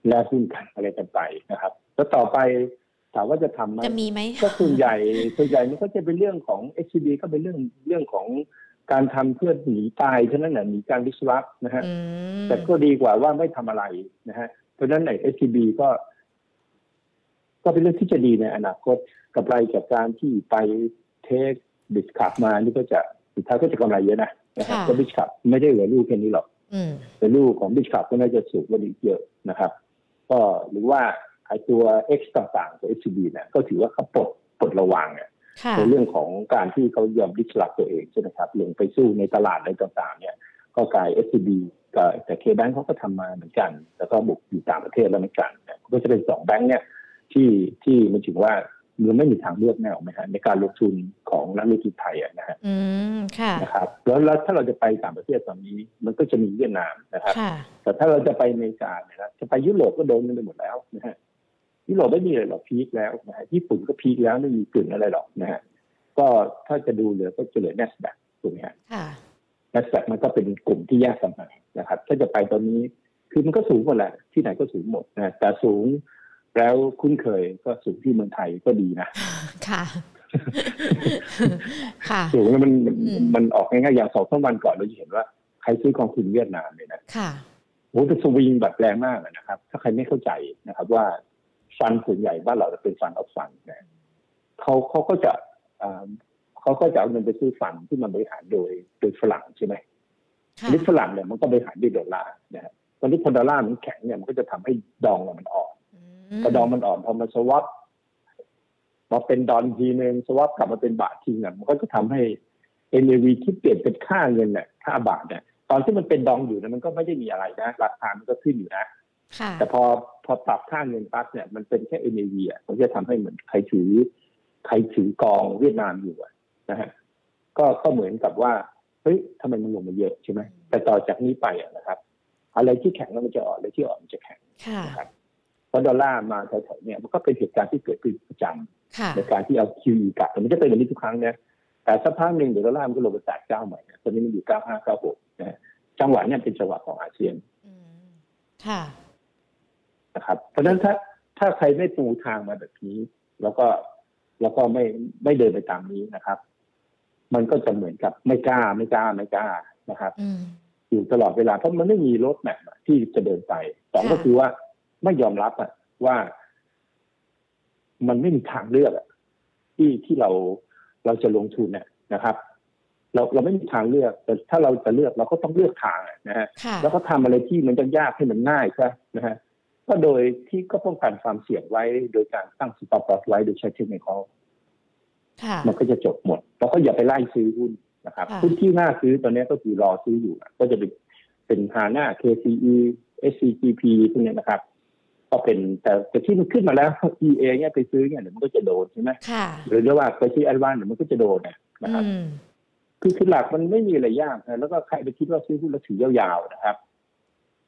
แลกหุ้นกันอะไรกันไปนะครับ แล้วต่อไปถามว่าจะทำไหมจะมีไหมก็ส่วนใหญ่ส่วนใหญ่มันก็จะเป็นเรื่องของ SCB ก็เป็นเรื่องเรื่องของ การทำเพื่อหนีตายเท่านั้นแหละหนีการ disrupt นะฮะอืมแต่ก็ดีกว่าว่าไม่ทำอะไรนะฮะเพราะฉะนั้นใน SCB ก็ ก็เป็นเรื่องที่จะดีในอนาคตกำไรจากการที่ไป take Bitkub มานี่ก็จะสุดท้ายก็จะกำไรเยอะนะนะครับก็บิสคับไม่ได้เหลือลูกแค่นี้หรอกอืมแต่ลูกของ Bitkub ก็น่าจะสูงกว่านี้เยอะนะครับ ก็หรือว่าไอตัว X ต่างๆตัว SCB เนี่ยก็ถือว่าเขาปลดปลดระวังเนี่ยค่ะ ในเรื่องของการที่เขายอม disrupt ตัวเองใช่ไหมครับลงไปสู้ในตลาดอะไรต่างๆ เนี่ย ก็กลาย SCB กับแต่ KBank เขาก็ทำมาเหมือนกัน แล้วก็บุกอยู่ต่างประเทศแล้วเหมือนกันเนี่ยก็จะเป็นสองแบงค์เนี่ยที่ที่มันถือว่ามันไม่มีทางเลือกแน่หรอกไหมฮะในการลงทุนของนักลงทุนไทยอะนะฮะอืมค่ะนะครับแล้วแล้วถ้าเราจะไปต่างประเทศตอนนี้มันก็จะมีเวียดนามนะครับค่ะแต่ถ้าเราจะไปอเมริกาเนี่ยนะจะไปยุโรปก็โดนกันไปหมดแล้วนะฮะ ยุโรปไม่มีอะไรหรอกพีคแล้วนะฮะญี่ปุ่นก็พีคแล้วไม่มีกลิ่นอะไรหรอกนะฮะก็ถ้าจะดูเหลือก็จะเหลือ n นสแ a q ถูกไหมฮะค่ะ n นสแ a q มันก็เป็นกลุ่มที่แยกกันมานะครับ ถ้าจะไปตอนนี้คือมันก็สูงหมดแหละที่ไหนก็สูงหมดนะแต่สูงแล้วคุ้นเคยก็สูงที่เมืองไทยก็ดีนะ ค่ะ ค่ะ สูงแล้วมันมันอืมมันออกง่ายๆอย่างสองสามวันก่อนเราจะเห็นว่าใครซื้อกองทุนเวียดนามเนี่ยนะ ค่ะโอ้เป็นสวิงแบบแรงมากอะนะครับ ถ้าใครไม่เข้าใจนะครับ ว่า ฟันส่วนใหญ่บ้านเราจะเป็นฟันออฟฟันนะเขาเขาก็จะอ่าเขาก็จะเอาเงินไปซื้อฟันที่มันบริหารโดยโดยฝรั่งใช่ไหมค่ะอันนี้ฝรั่งเนี่ยมันก็บริหารด้วยดอลลาร์นะฮะตอนนี้พอดอลลาร์มันแข็งเนี่ยมันก็จะทำให้ดองมันอ่อนมพอดองมันอ่อนพอมาสวอปมาเป็นดอนทีนึงสวอปกลับมาเป็นบาททีเนี่ยมันก็จะทำให้ NAV ที่เปลี่ยนเป็นค่าเงินเนี่ยค่าบาทเนี่ยตอนที่มันเป็นดองอยู่เนี่ยมันก็ไม่ได้มีอะไรนะราคามันก็ขึ้นอยู่นะค่ะแต่พอ พอปรับค่าเงินปั๊บเนี่ยมันเป็นแค่ NAV อะมันจะทำให้เหมือนใครถือใครถือกองเวียดนามอยู่อะนะฮะก็ก็เหมือนกับว่าเฮ้ยทำไมมันลงมาเยอะใช่ไหมแต่ต่อจากนี้ไปอะนะครับ อะไรที่แข็งแล้วมันจะอ่อนอะไรที่อ่อนมันจะแข็งค่ะนะครับเพราะดอลลาร์มาแถวๆเนี่ยมันก็เป็นเหตุการณ์ที่เกิดขึ้นประจำค่ะในการที่เอา QE กลับแต่มันจะเป็นแบบนี้ทุกครั้งนะแต่สักพักหนึ่งเดี๋ยวดอลลาร์มันก็ลงไปแตะเจ้าใหม่นะตอนนี้มันอยู่95 96นะฮะจังหวะเนี่ยเป็นจังหวะของอาเซียนอืมค่ะ นะครับเพราะฉะนั้นถ้าถ้าใครไม่ปูทางมาแบบนี้ แล้วก็แล้วก็ไม่ไม่เดินไปตามนี้นะครับ มันก็จะเหมือนกับไม่กล้าไม่กล้าไม่กล้านะครับอืมอยู่ตลอดเวลาเพราะมันไม่มีรถแมพที่จะเดินไปสองค่ะก็คือว่าไม่ยอมรับอะว่า มันไม่มีทางเลือกอะที่ที่เราเราจะลงทุนเนี่ยนะครับ เราเราไม่มีทางเลือก แต่ถ้าเราจะเลือกเราก็ต้องเลือกทางอะนะฮะค่ะแล้วก็ทำอะไรที่มันยากๆให้มันง่ายใช่นะฮะ ก็โดยที่ก็ป้องกันความเสี่ยงไว้ โดยการตั้ง stop loss ไว้โดยใช้เทคนิคค่ะมันก็จะจบหมดแล้วก็อย่าไปไล่ซื้อหุ้นนะครับค่ะหุ้นที่น่าซื้อตอนนี้ก็คือรอซื้ออยู่อะก็จะเป็นเป็น HANA KCE SCGP พวกเนี้ยนะครับ ก็เป็นแต่แต่ที่มันขึ้นมาแล้ว EA เนี่ยไปซื้อเนี่ยเดี๋ยวมันก็จะโดนใช่ไหมค่ะหรือเรียกว่าไปซื้อ ADVANC เดี๋ยวมันก็จะโดนนะนะครับอืมคือคือหลักมันไม่มีอะไรยากนะแล้วก็ใครไปคิดว่าซื้อหุ้นแล้วถือยาวๆนะครับ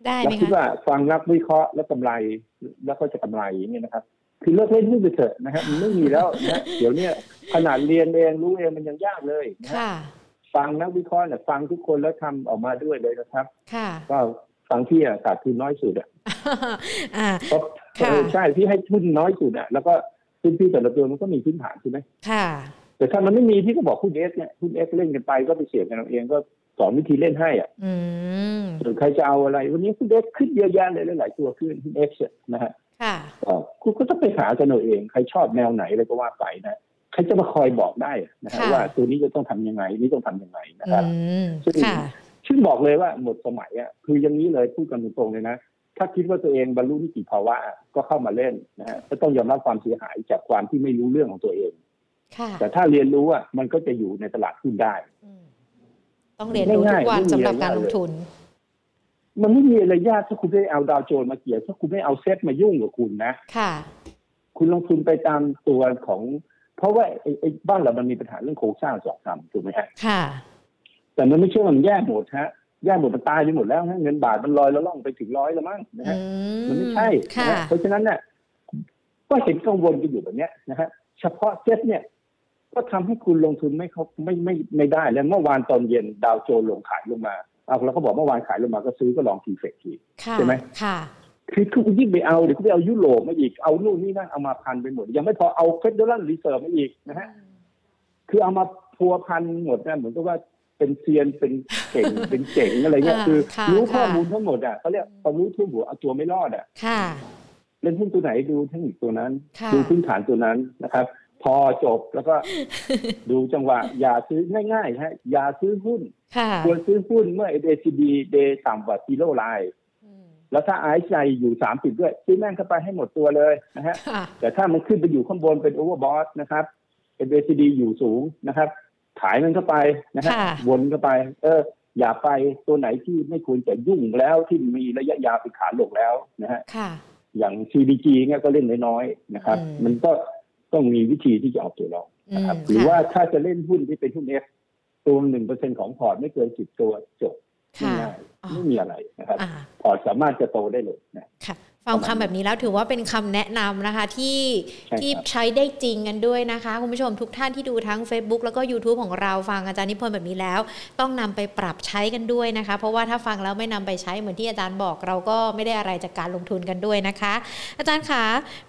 ได้แล้ไหวมคิดคะว่าฟังนักวิเคราะห์แล้วกำไร แล้วก็จะกำไรอย่างเงี้ยนะครับ คือเลิกเล่นหุ้นไปเถอะนะครับมันไม่มีแล้วนะเดี๋ยวเนี้ยขนาดเรียนเองรู้เองมันยังยากเลยนะค่ะฟังนักวิเคราะห์เนี่ยฟังทุกคนแล้วทำออกมาด้วยเลยนะครับ ค่ะก็ฟังที่อะขาดทุนน้อยสุดอะอ่าเพราะค่ะเออใช่ที่ให้ทุนน้อยสุดอะแล้วก็พื้นที่แต่ละตัวมันก็มีพื้นฐานใช่ไหมค่ะ แต่ถ้ามันไม่มีพี่ก็บอกหุ้นเอสเนี่ยหุ้นเอสเล่นกันไปก็ไปเสี่ยงกันเอาเองก็ สอนวิธีเล่นให้อะอืมส่วนใครจะเอาอะไร วันนี้หุ้นเอสขึ้นเยอะแยะเลยหลายๆตัวขึ้นหุ้นเอสนะฮะค่ะก็คุณก็ต้องไปหากันเอาเอง ใครชอบแนวไหนอะไรก็ว่าไปนะใครจะมาคอยบอกได้นะฮะค่ะว่าตัวนี้จะต้องทำยังไง นี่ต้องทำยังไงนะอืครับมซึ่งค่ะซึ่งบอกเลยว่าหมดสมัยอะคืออย่างนี้เลยพูดกันตรงๆเลยนะถ้าคิดว่าตัวเองบรรลุนิติภาวะอะก็เข้ามาเล่นนะฮะก็ต้องยอมรับความเสียหายจากความที่ไม่รู้เรื่องของตัวเองค่ะแต่ถ้าเรียนรู้อะมันก็จะอยู่ในตลาดหุ้นได้อืม ต้องเรียนรู้ทุง่ายกๆวันไม่มีสำหรับอะไรการลงทุน มันไม่มีอะไรยากถ้าคุณไม่เอาดาวโจนส์มาเกี่ยวถ้าคุณไม่เอาเซ็ตมายุ่งกับคุณนะค่ะ คุณลงทุนไปตามตัวของ เพราะว่าไอ้ไอ้บ้านเรามันมีปัญหาเรื่องโครงสร้างสอบธรรมถูกไหมฮะค่ะ แต่มันไม่ใช่ว่ามันแย่หมดฮะแย่หมดมันตายไปหมดแล้วฮะเงินบาทมันลอยแล้วล่องไปถึงร้อยแล้วมั้งนะอืฮะมันไม่ใช่ค่ะนะฮะเพราะฉะนั้นเนี่ยก็เห็นกังวลกันอยู่แบบเนี้ยนะฮะเฉพาะเซ็ตเนี่ย ก็ทำให้คุณลงทุนไม่เขาไม่ไม่ไม่ได้ แล้วเมื่อวานตอนเย็นดาวโจนส์ลงขายลงมาเอาแล้วก็บอกเมื่อวานขายลงมาก็ซื้อก็ลองทีเฟกทีค่ะใช่ไหมค่ะคือคุณยิ่งไปเอาเดี๋ยวคุณไปเอายุโรปมาอีกเอานู่นนี่นั่นเอามาพันไปหมด ยังไม่พอเอา Federal Reserve มาอีกนะฮะคือเอามาพัวพันหมดนะเหมือนกับว่าเป็นเซียนเป็นเก่งเป็นเจ๋งอะไรเงี้ยอ่าคือค่ะรู้ข้อค่ะมูลทั้งหมดอะเขาเรียกความรู้ทั่วหัวเอาตัวไม่รอดอะค่ะเล่นหุ้นตัวไหนดูเทคนิคตัวนั้นค่ะดูพื้นฐานตัวนั้นนะครับ พอจบแล้วก็ดูจังหวะ อย่าซื้อง่ายๆฮะอย่าซื้อหุ้นค่ะควรซื้อหุ้นเมื่อ ACB เดย์ต่ำกว่า zero line อืมแล้วถ้าไอซ์ใจอยู่สามสิบด้วย ซื้อแม่งเข้าไปให้หมดตัวเลยนะฮะค่ะแต่ถ้ามันขึ้นไปอยู่ข้างบนเป็น overbought นะครับเป็น MACD อยู่สูงนะครับ ขายมันเข้าไปนะฮะค่ะวนเข้าไป เออ อย่าไปตัวไหนที่ไม่ควรจะยุ่งแล้วที่มีระยะยาวเป็นขาลงแล้วนะฮะค่ะอย่าง CDG เนี่ยก็เล่นน้อยๆนะครับอืมมันก็ ต้องมีวิธีที่จะเอาตัวรอดนะครับอืมหรือค่ะว่าถ้าจะเล่นหุ้นที่เป็นหุ้นเอฟตัวหนึ่งเปอร์เซ็นของพอร์ตไม่เกินสิบตัวจบค่ะง่ายอ๋อๆไม่มีอะไรนะครับอ่าพอร์ตสามารถจะโตได้เลยนะค่ะ ฟังคำแบบนี้แล้วถือว่าเป็นคำแนะนำนะคะที่ใช่ครับที่ใช้ได้จริงกันด้วยนะคะ คุณผู้ชมทุกท่านที่ดูทั้ง Facebook แล้วก็ YouTube ของเราฟังอาจารย์นิพนธ์แบบนี้แล้ว ต้องนำไปปรับใช้กันด้วยนะคะ เพราะว่าถ้าฟังแล้วไม่นำไปใช้เหมือนที่อาจารย์บอกเราก็ไม่ได้อะไรจากการลงทุนกันด้วยนะคะ อาจารย์คะ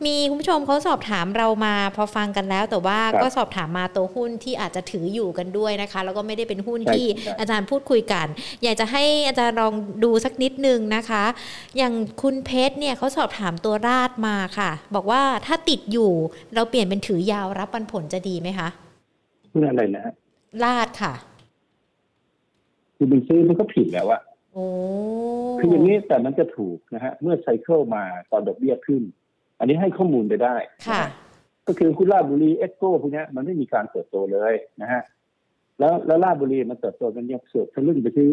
มีคุณผู้ชมเขาสอบถามเรามาพอฟังกันแล้ว แต่ว่าครับก็สอบถามมาตัวหุ้นที่อาจจะถืออยู่กันด้วยนะคะ แล้วก็ไม่ได้เป็นหุ้นใช่ที่ใช่อาจารย์พูดคุยกัน อยากจะให้อาจารย์ลองดูสักนิดนึงนะคะ อย่างคุณเพชรเนี่ยเขาสอบถามตัวราดมาค่ะ บอกว่าถ้าติดอยู่เราเปลี่ยนเป็นถือยาวรับปันผลจะดีไหมคะหุ้นอะไรนะฮะลาดค่ะ คือมันซื้อมันก็ผิดแล้วอะโอ้คืออย่างนี้แต่มันจะถูกนะฮะ เมื่อ cycle มาตอนดอกเบี้ยขึ้น อันนี้ให้ข้อมูลไปได้ค่ะนะฮะก็คือคุณราชบุรี EGCO พวกเนี้ยมันไม่มีการเติบโตเลยนะฮะ แล้วแล้วราชบุรีมันเติบโตกันเนี่ยเสือกทะลึ่งไปซื้อ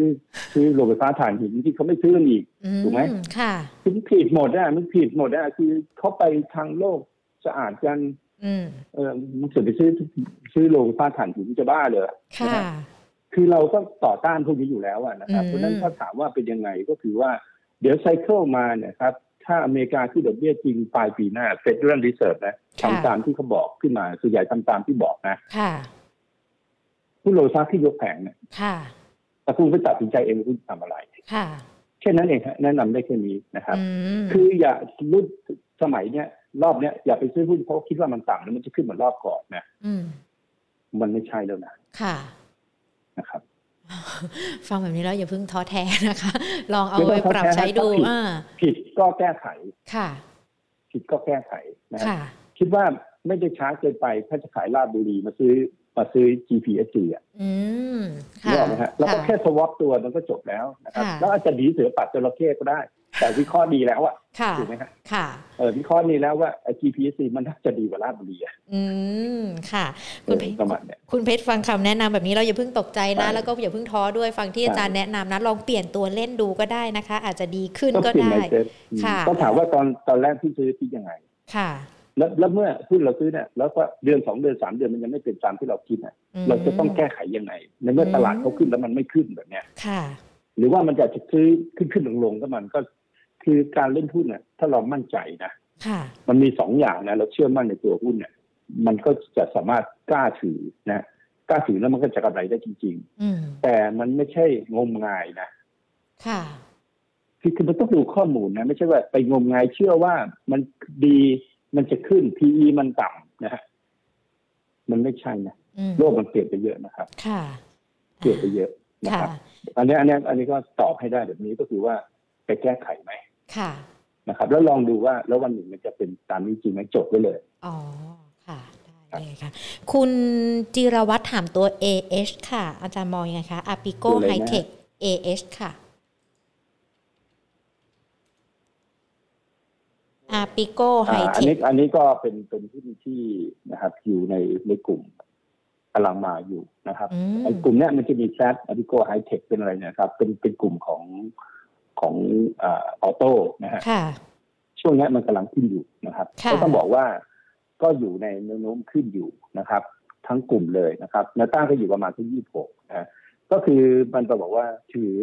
ซื้อโรงไฟฟ้าถ่านหินที่เขาไม่ซื้อกันอีกถูกไหมค่ะคือมันผิดหมดอะมันผิดหมดอะคือเขาไปทางโลกสะอาดกันอืมเออมันเสือกไปซื้อซื้อโรงไฟฟ้าถ่านหินจะบ้าเลยค่ะคือเราก็ต่อต้านพวกนี้อยู่แล้วอะนะครับอืมเพราะฉะนั้นถ้าถามว่าเป็นยังไงก็คือว่าเดี๋ยวไซเคิลมาเนี่ยครับถ้าอเมริกาที่ดอกเบี้ยจริงปลายปีหน้าเฟดเรื่องรีเสิร์ชนะทำตามที่เขาบอกขึ้นมาส่วนใหญ่ทำตามที่บอกนะ ค่ะผู้โลฟ้าที่ยกแผงเนี่ยค่ะแต่คุณไปตัดสินใจเองว่าคุณทำอะไรค่ะแค่นั้นเองฮะแนะนำได้แค่นี้นะครับอืมคืออย่ารุ่นสมัยเนี้ยรอบเนี้ยอย่าไปซื้อหุ้นเพราะคิดว่ามันต่ำแล้วมันจะขึ้นเหมือนรอบก่อนนะอืมมันไม่ใช่แล้วนะค่ะนะครับ ฟังแบบนี้แล้วอย่าเพิ่งท้อแท้นะคะ ลองเอาไม่ไปต้องท้อปรับแท้ใช้ดูถ้าผิดอ่าผิดก็แก้ไขค่ะ ผิดก็แก้ไขนะฮะค่ะคิดว่าไม่ได้ช้าเกินไปถ้าจะขายลาดบุรีมาซื้อ มาซื้อ GPSC อะอืมนึค่ะกออกไหมฮะเราก็ค่ะแค่สวอปตัวมันก็จบแล้วนะครับค่ะแล้วอาจจะดีเสือปัดจระเข้ก็ได้ แต่วิเคราะห์ดีแล้วอะค่ะถูกไหมฮะค่ะเออวิเคราะห์ดีแล้วว่าไอ้ GPSC มันน่าจะดีกว่าลาดบุรีอะอืมค่ะเอคุณอเพชรประมาณเนี้ยคุณเพชรฟังคำแนะนำแบบนี้เราอย่าเพิ่งตกใจนะใช่แล้วก็อย่าเพิ่งท้อด้วยฟังที่ใช่อาจารย์แนะนำนะลองเปลี่ยนตัวเล่นดูก็ได้นะคะ อาจจะดีขึ้นก็ก็เปลี่ยนได้ไมเซ็ตค่ะต้องถามว่าตอนตอนแรกที่ซื้อที่ยังไงค่ะ แล้วแล้วเมื่อหุ้นเราซื้อเนี่ยแล้วก็เดือนสองเดือนสามเดือนมันยังไม่เป็นตามที่เราคิดอะอืมเราจะต้องแก้ไขยังไง ในเมื่ออมตลาดเขาขึ้นแล้วมันไม่ขึ้นแบบเนี้ยค่ะ หรือว่ามันจะซื้อขึ้นขึ้นลงลงก็มันก็คือการเล่นหุ้นเนี่ยถ้าเรามั่นใจนะค่ะมันมีสองอย่างนะเราเชื่อมั่นในตัวหุ้นเนี่ย มันก็จะสามารถกล้าถือนะกล้าถือแล้วมันก็จะกำไรได้จริงอืมๆแต่มันไม่ใช่งมงายนะค่ะคือคือมันต้องดูข้อมูลนะ ไม่ใช่ว่าไปงมงายเชื่อว่ามันดี มันจะขึ้น PE มันต่ำนะฮะมันไม่ใช่นะอืมโลกมันเปลี่ยนไปเยอะนะครับค่ะเปลี่ยนไปเยอะนะค่ะครับอันนี้อันนี้อันนี้ก็ตอบให้ได้แบบนี้ก็คือว่าไปแก้ไขไหมค่ะนะครับ แล้วลองดูว่าแล้ววันหนึ่งมันจะเป็นตามนี้จริงไหมจบไว้เลยอ๋อค่ะได้เลยค่ะ คุณจิรวัตรถามตัว AH ค่ะ อาจารย์มองยังไงคะอาปิโกตัวอะไรนะไฮเทค AH ค่ะ อาปิโกไฮอ่าเทอันคนี้อันนี้ก็เป็นเป็นหุ้นที่นะครับอยู่ในในกลุ่มกำลังมาอยู่นะครับอืมไอ้กลุ่มเนี้ยมันจะมีแซดอ p ิโกไฮเทคเป็นอะไรเนะครับ เป็นเป็นกลุ่มของของออโต้นะฮะค่ะช่วงเนี้ยมันกำลังขึ้นอยู่นะครับค่ะก็ต้องบอกว่าก็อยู่ในแนวโน้มขึ้นอยู่นะครับ ทั้งกลุ่มเลยนะครับแนวต้านก็อยู่ประมาณที่ยี่สิบหกนะฮะก็คือมันจะบอกว่าถือ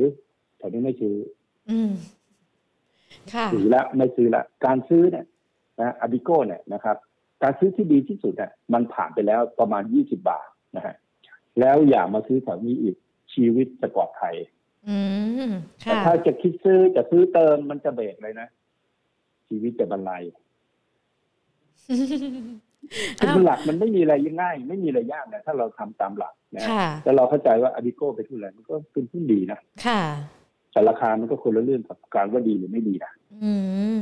แต่นี่ไม่ซื้ออืมค่ะ ถือแล้วไม่ซื้อละการซื้อเนี่ยนะอาบิโก้เนี่ยนะครับการซื้อที่ดีที่สุดเนี่ยมันผ่านไปแล้วประมาณยี่สิบาทนะฮะแล้วอย่ามาซื้อแถวนี้อีกชีวิตจะปลอดภัยอืมแต่ค่ะถ้าจะคิดซื้อจะซื้อเติมมันจะเบรกเลยนะ ชีวิตจะบรรลัยคืออ้าวหลักมันไม่มีอะไรง่าย ไม่มีอะไรยากนะถ้าเราทำตามหลักนะฮะค่ะแต่เราเข้าใจว่าอาบิโก้เป็นทุนอะไรมันก็เป็นทุนดีนะค่ะ แต่ราคามันก็คนละเรื่องกับการว่าดีหรือไม่ดีนะอืม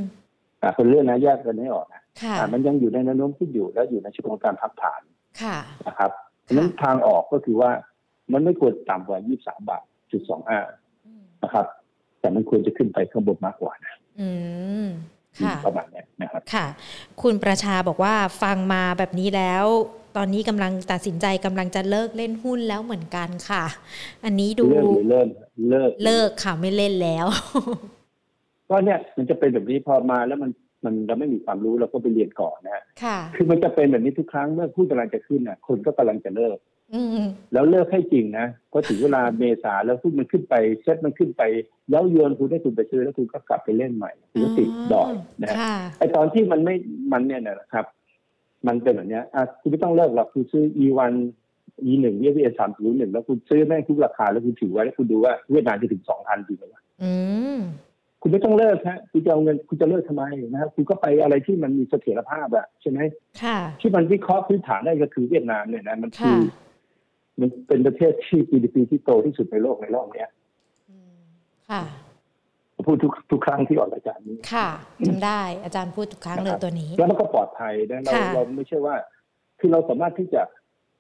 อ่าคนละเรื่องนะแยกกันให้ออกนะค่ะอ่ามันยังอยู่ในแนวโน้มที่อยู่แล้วอยู่ในช่วงของการพักฐานค่ะนะครับเพราะฉะนั้นทางออกก็คือว่ามันไม่ควรต่ำกว่า 23 บาทจุดสองห้าอืมนะครับ แต่มันควรจะขึ้นไปข้างบนมากกว่านะอืมค่ะประมาณเนี้ยนะครับ ค่ะ คุณประชาบอกว่าฟังมาแบบนี้แล้ว ตอนนี้กำลังตัดสินใจกำลังจะเลิกเล่นหุ้นแล้วเหมือนกันค่ะ อันนี้ดูเลิกหรือเริ่มเลิกเลิกค่ะไม่เล่นแล้วก็เนี่ยมันจะเป็นแบบนี้พอมาแล้วมันมันเราไม่มีความรู้เราก็ไปเรียนก่อนนะฮะค่ะคือมันจะเป็นแบบนี้ทุกครั้งเมื่อหุ้นกำลังจะขึ้นน่ะ คนก็กำลังจะเลิกอืมแล้วเลิกให้จริงนะพอถึงเวลาเมษาแล้วหุ้นมันขึ้นไปเซ็ตมันขึ้นไปแล้วโยนคุณได้คุณไปซื้อแล้วคุณก็กลับไปเล่นใหม่คุณก็ติดดอยนะฮะค่ะไอตอนที่มันไม่มันเนี่ยนะครับ มันเป็นแบบเนี้ยอะคุณไม่ต้องเลิกหรอกคุณซื้อ e1 e1 เอ s สามศูนย์หนึ่งแล้วคุณซื้อแม่งทุกราคาแล้วคุณถือไว้แล้วคุณดูว่าเวียดนามจะถึงสองพันจริงไหมวะอืมคุณไม่ต้องเลิกฮะคุณจะเอาเงินคุณจะเลิกทำไมนะครับคุณก็ไปอะไรที่มันมีเสถียรภาพอะใช่ไหมค่ะที่มันวิเคราะห์พื้นฐานได้ก็คือเวียดนามเนี่ยนะมันคืค่ะอมันเป็นประเทศที่ GDP ที่โตที่สุดในโลกในรอบเนี้ยอืมค่ะผม พูดทุกทุกครั้งที่ออกรายการนี้ค่ะจำได้อาจารย์พูดทุกครั้งเลยตัวนี้ แล้วมันก็ปลอดภัยนะเราค่ะเราไม่ใช่ว่า คือเราสามารถที่จะ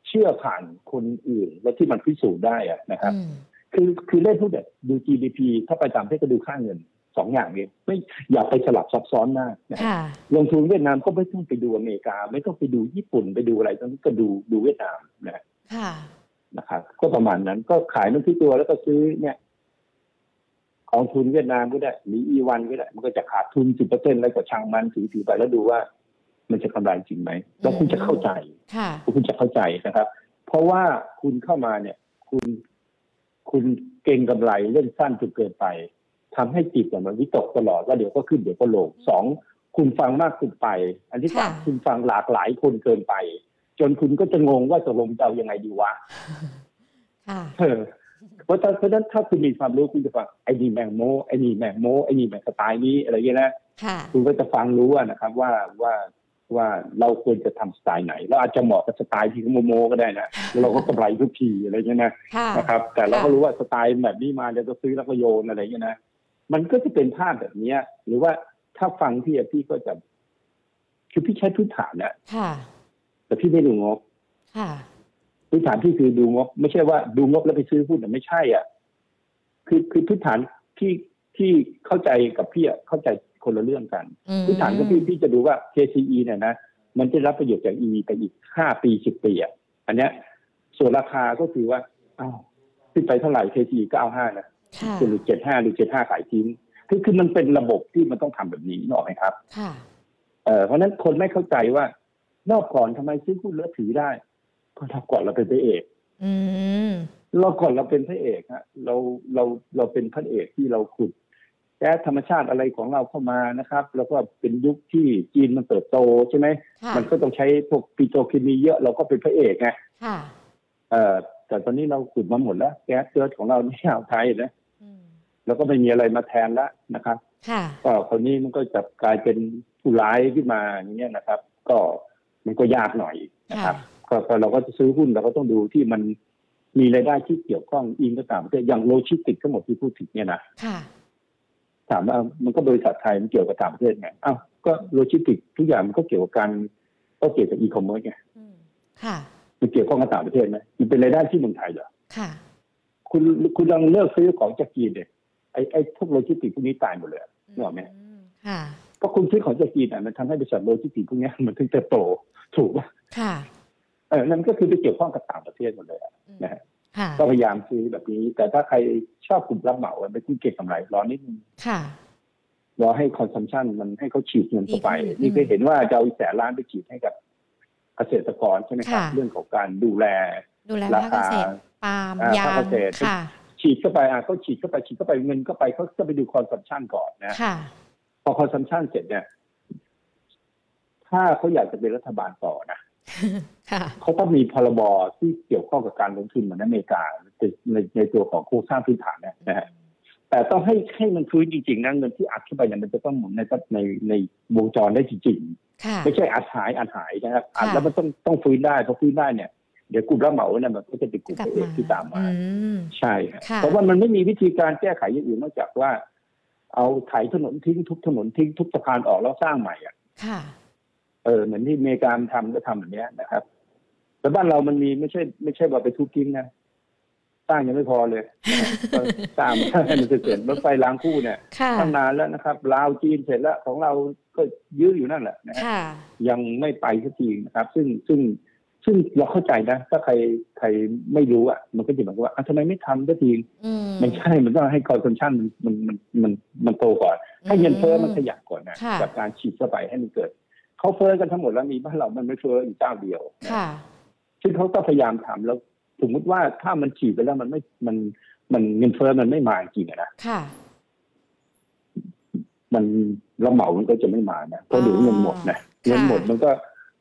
เชื่อผ่านคนอื่น แล้วที่มันพิสูจน์ได้อะนะครับอืมคือคือเล่นพูดแบบดู GDP ถ้าไปตามประเทศก็ดูค่าเงินสองอย่างนี้ไม่อย่าไปสลับซับซ้อนมากนะค่ะลงทุนเวียดนามก็ไม่ต้องไปดูอเมริกา ไม่ต้องไปดูญี่ปุ่นไปดูอะไรต้องก็ดูดูเวียดนามนะค่ะนะครับก็ประมาณนั้นก็ขายมันที่ตัวแล้วก็ซื้อเนี่ยก องทุนเวียดนามก็ได้หรืออีวันก็ได้ มันก็จะขาดทุนสิบเปอร์เซ็นต์แล้วก็ช่างมันถือถือไปแล้วดูว่า มันจะกำไรจริงไหมแล้วคุณจะเข้าใจค่ะคุณจะเข้าใจนะครับ เพราะว่าคุณเข้ามาเนี่ย คุณคุณเก่งกำไรเล่นสั้นจนเกินไปทำให้จิตเนี่ยมันวิตกตลอดว่าเดี๋ยวก็ขึ้นเดี๋ยวก็ลงสองคุณฟังมากเกินไป อันที่สามค่ะคุณฟังหลากหลายคนเกินไป จนคุณก็จะงงว่าตกลงจะเอายังไงดีวะค่ะ เออเพราะฉะนั้นเพราะฉะนั้นถ้าคุณมีความรู้คุณจะฟังไอ้นี่แมงโมไอ้นี่แมงโมไอ้นี่แมงสไตล์นี้อะไรอย่างเงี้ยนะค่ะคุณก็จะฟังรู้อะนะครับว่าว่าว่าเราควรจะทำสไตล์ไหนเราอาจจะเหมาะกับสไตล์ที่เขาโมโมก็ได้นะแล้วเราก็กำไรทุกทีอะไรเงี้ยนะค่ะนะครับ แต่เราก็ค่ะรู้ว่าสไตล์แบบนี้มาเดี๋ยวจะซื้อแล้วก็โยนอะไรเงี้ยนะมันก็จะเป็นภาพแบบเนี้ย หรือว่าถ้าฟังพี่อะพี่ก็จะคือพี่ใช้พื้นฐานนะค่ะแต่พี่ไม่ดูงบค่ะ พื้นฐานพี่คือดูงบ ไม่ใช่ว่าดูงบแล้วไปซื้อหุ้นแต่ไม่ใช่อะคือคือพื้นฐานที่ที่เข้าใจกับพี่อะเข้าใจคนละเรื่องกันอืมพื้นฐานก็พี่พี่จะดูว่า KCE เนี่ยนะมันจะรับประโยชน์จาก EV ไปอีกห้าปีสิบปีอะอันเนี้ย ส่วนราคาก็คือว่าอ้าวขึ้นไปเท่าไหร่ KCE ก็เอาห้านะค่ะหรือเจ็ดห้าหรือเจ็ดห้าขายทิ้งคือคือมันเป็นระบบที่มันต้องทำแบบนี้นึกออกไหมครับ ค่ะ เออเพราะฉะนั้นคนไม่เข้าใจว่ารอบก่อนทำไมซื้อหุ้นแล้วถือได้ เพราะรอบก่อนเราเป็นพระเอกอืมรอบก่อนเราเป็นพระเอกฮะเราเราเราเป็นพระเอกที่เราขุดก๊สธรรมชาติอะไรของเราเข้ามานะครับ แล้วก็เป็นยุคที่จีนมันเติบโตใช่ไหมค่ะมันก็ต้องใช้พวกปิโตรเคมีเยอะเราก็เป็นพระเอกไงค่ะเอ่อแต่ตอนนี้เราขุดมาหมดแล้ว แก๊สเกิดของเราในอ่าวไทยนะอืมแล้วก็ไม่มีอะไรมาแทนแล้วนะครับค่ะก็คนนี้มันก็จะกลายเป็นผู้ร้ายขึ้นมาอย่างเงี้ยนะครับ ก็มันก็ยากหน่อยนะครับ ก็ก็เราก็จะซื้อหุ้นเราก็ต้องดูที่มันมีรายได้ที่เกี่ยวข้องอิงกับต่างประเทศอย่างโลจิสติกส์ทั้งหมดที่พูดถึงเนี่ยนะค่ะถามว่ามันก็บริษัทไทยมันเกี่ยวกับต่างประเทศไงอ้าวก็โลจิสติกส์ทุกอย่างมันก็เกี่ยวกับการก็เกี่ยวกับอีคอมเมิร์ซไงอืมค่ะมันเกี่ยวข้องกับต่างประเทศไหมมันเป็นรายได้ที่เมืองไทยเหรอค่ะคุณคุณลองเลิกซื้อของจากจีนเนี่ยไอ้ไอ้พวกโลจิสติกส์พวกนี้ตายหมดเลยอะนึกออกไหมค่ะเพราะคุณซื้อของจากจีนอะมันทำให้บริษัทโลจิสติกส์พวกเนี้ยมันถึงเติบโตถูกป่ะค่ะเออนั่นก็คือไปเกี่ยวข้องกับต่างประเทศหมดเลยอะอืมนะฮะค่ะก็พยายามซื้อแบบนี้ แต่ถ้าใครชอบกลุ่มรับเหมาอะไปคุณเก็งกำไรรอนิดนึงค่ะรอให้ consumption มันให้เขาฉีดเงินเข้าไปดีขึ้นนี่ก็เห็นว่าจะเอาอีกแสนล้านไปฉีดให้กับเกษตรกรใช่ไหมครับค่ะเรื่องของการดูแลดูแลราคาภาคเกษตรปาล์มอ่ายาภาคงเกษตรค่ะ ฉีดเข้าไปอะเขาฉีดเข้าไปฉีดเข้าไปเงินเข้าไปเขาก็ไปดู consumption ก่อนนะค่ะพอ consumption เสร็จเนี่ย ถ้าเขาอยากจะเป็นรัฐบาลต่อนะค่ะ เขาต้องมีพรบที่เกี่ยวข้องกับการลงทุนเหมือนอเมริกาในในในตัวของโครงสร้างพื้นฐานเนี่ยนะฮะแต่ต้องให้ให้มันฟื้นจริงๆนะเงินที่อัดเข้าไปเนี่ยมันจะต้องหมุนในในในวงจรได้จริงค่ะๆไม่ใช่อัดหายอัดหายนะครับอัดค่ะแล้วมันต้องต้องฟื้นได้พอฟื้นได้เนี่ยเดี๋ยวกลุ่มรับเหมาเนี่ยมันก็จะเป็นกลุ่มกลับเอกมาที่ตามมาอืมใช่ครับค่ะเพราะว่ามันไม่มีวิธีการแก้ไขอย่างอื่นนอกจากว่า เอาไถถนนทิ้งทุบถนนทิ้งทุบสะพานออกแล้วสร้างใหม่อะค่ะ เออเหมือนที่อเมริกาทำก็ทำแบบเนี้ยนะครับแต่บ้านเรามันมีไม่ใช่ ไม่ใช่ว่าไปทุบทิ้งนะสร้างยังไม่พอเลยนะก็สร้างให้มันเสร็จรถไฟรางคู่เนี่ยค่ะตั้งนานแล้วนะครับลาวจีนเสร็จแล้วของเราก็ยื้ออยู่นั่นแหละนะฮะค่ะยังไม่ไปสักทีนะครับ ซึ่งซึ่งซึ่งเราเข้าใจนะ ถ้าใครใครไม่รู้อะ มันก็จะเหมือนกับว่าอะทำไมไม่ทำสักทีอืมไม่ใช่มันต้องให้คอนซัมชันมันมันมันมันมันโตก่อน ให้เงินเฟ้อมันขยับก่อนนะค่ะจากการฉีดเข้าไปให้มันเกิด เขาเฟ้อกันทั้งหมดแล้วมีบ้านเรามันไม่เฟ้ออยู่เจ้าเดียวนะค่ะซึ่งเขาก็พยายามทำแล้วสมมติว่าถ้ามันฉีดไปแล้วมันไม่มันมันเงินเฟ้อมันไม่มาจริงอะนะค่ะ มันรับเหมามันก็จะไม่มานะเพราะเดี๋ยวเงินหมดนะเงินหมดมันก็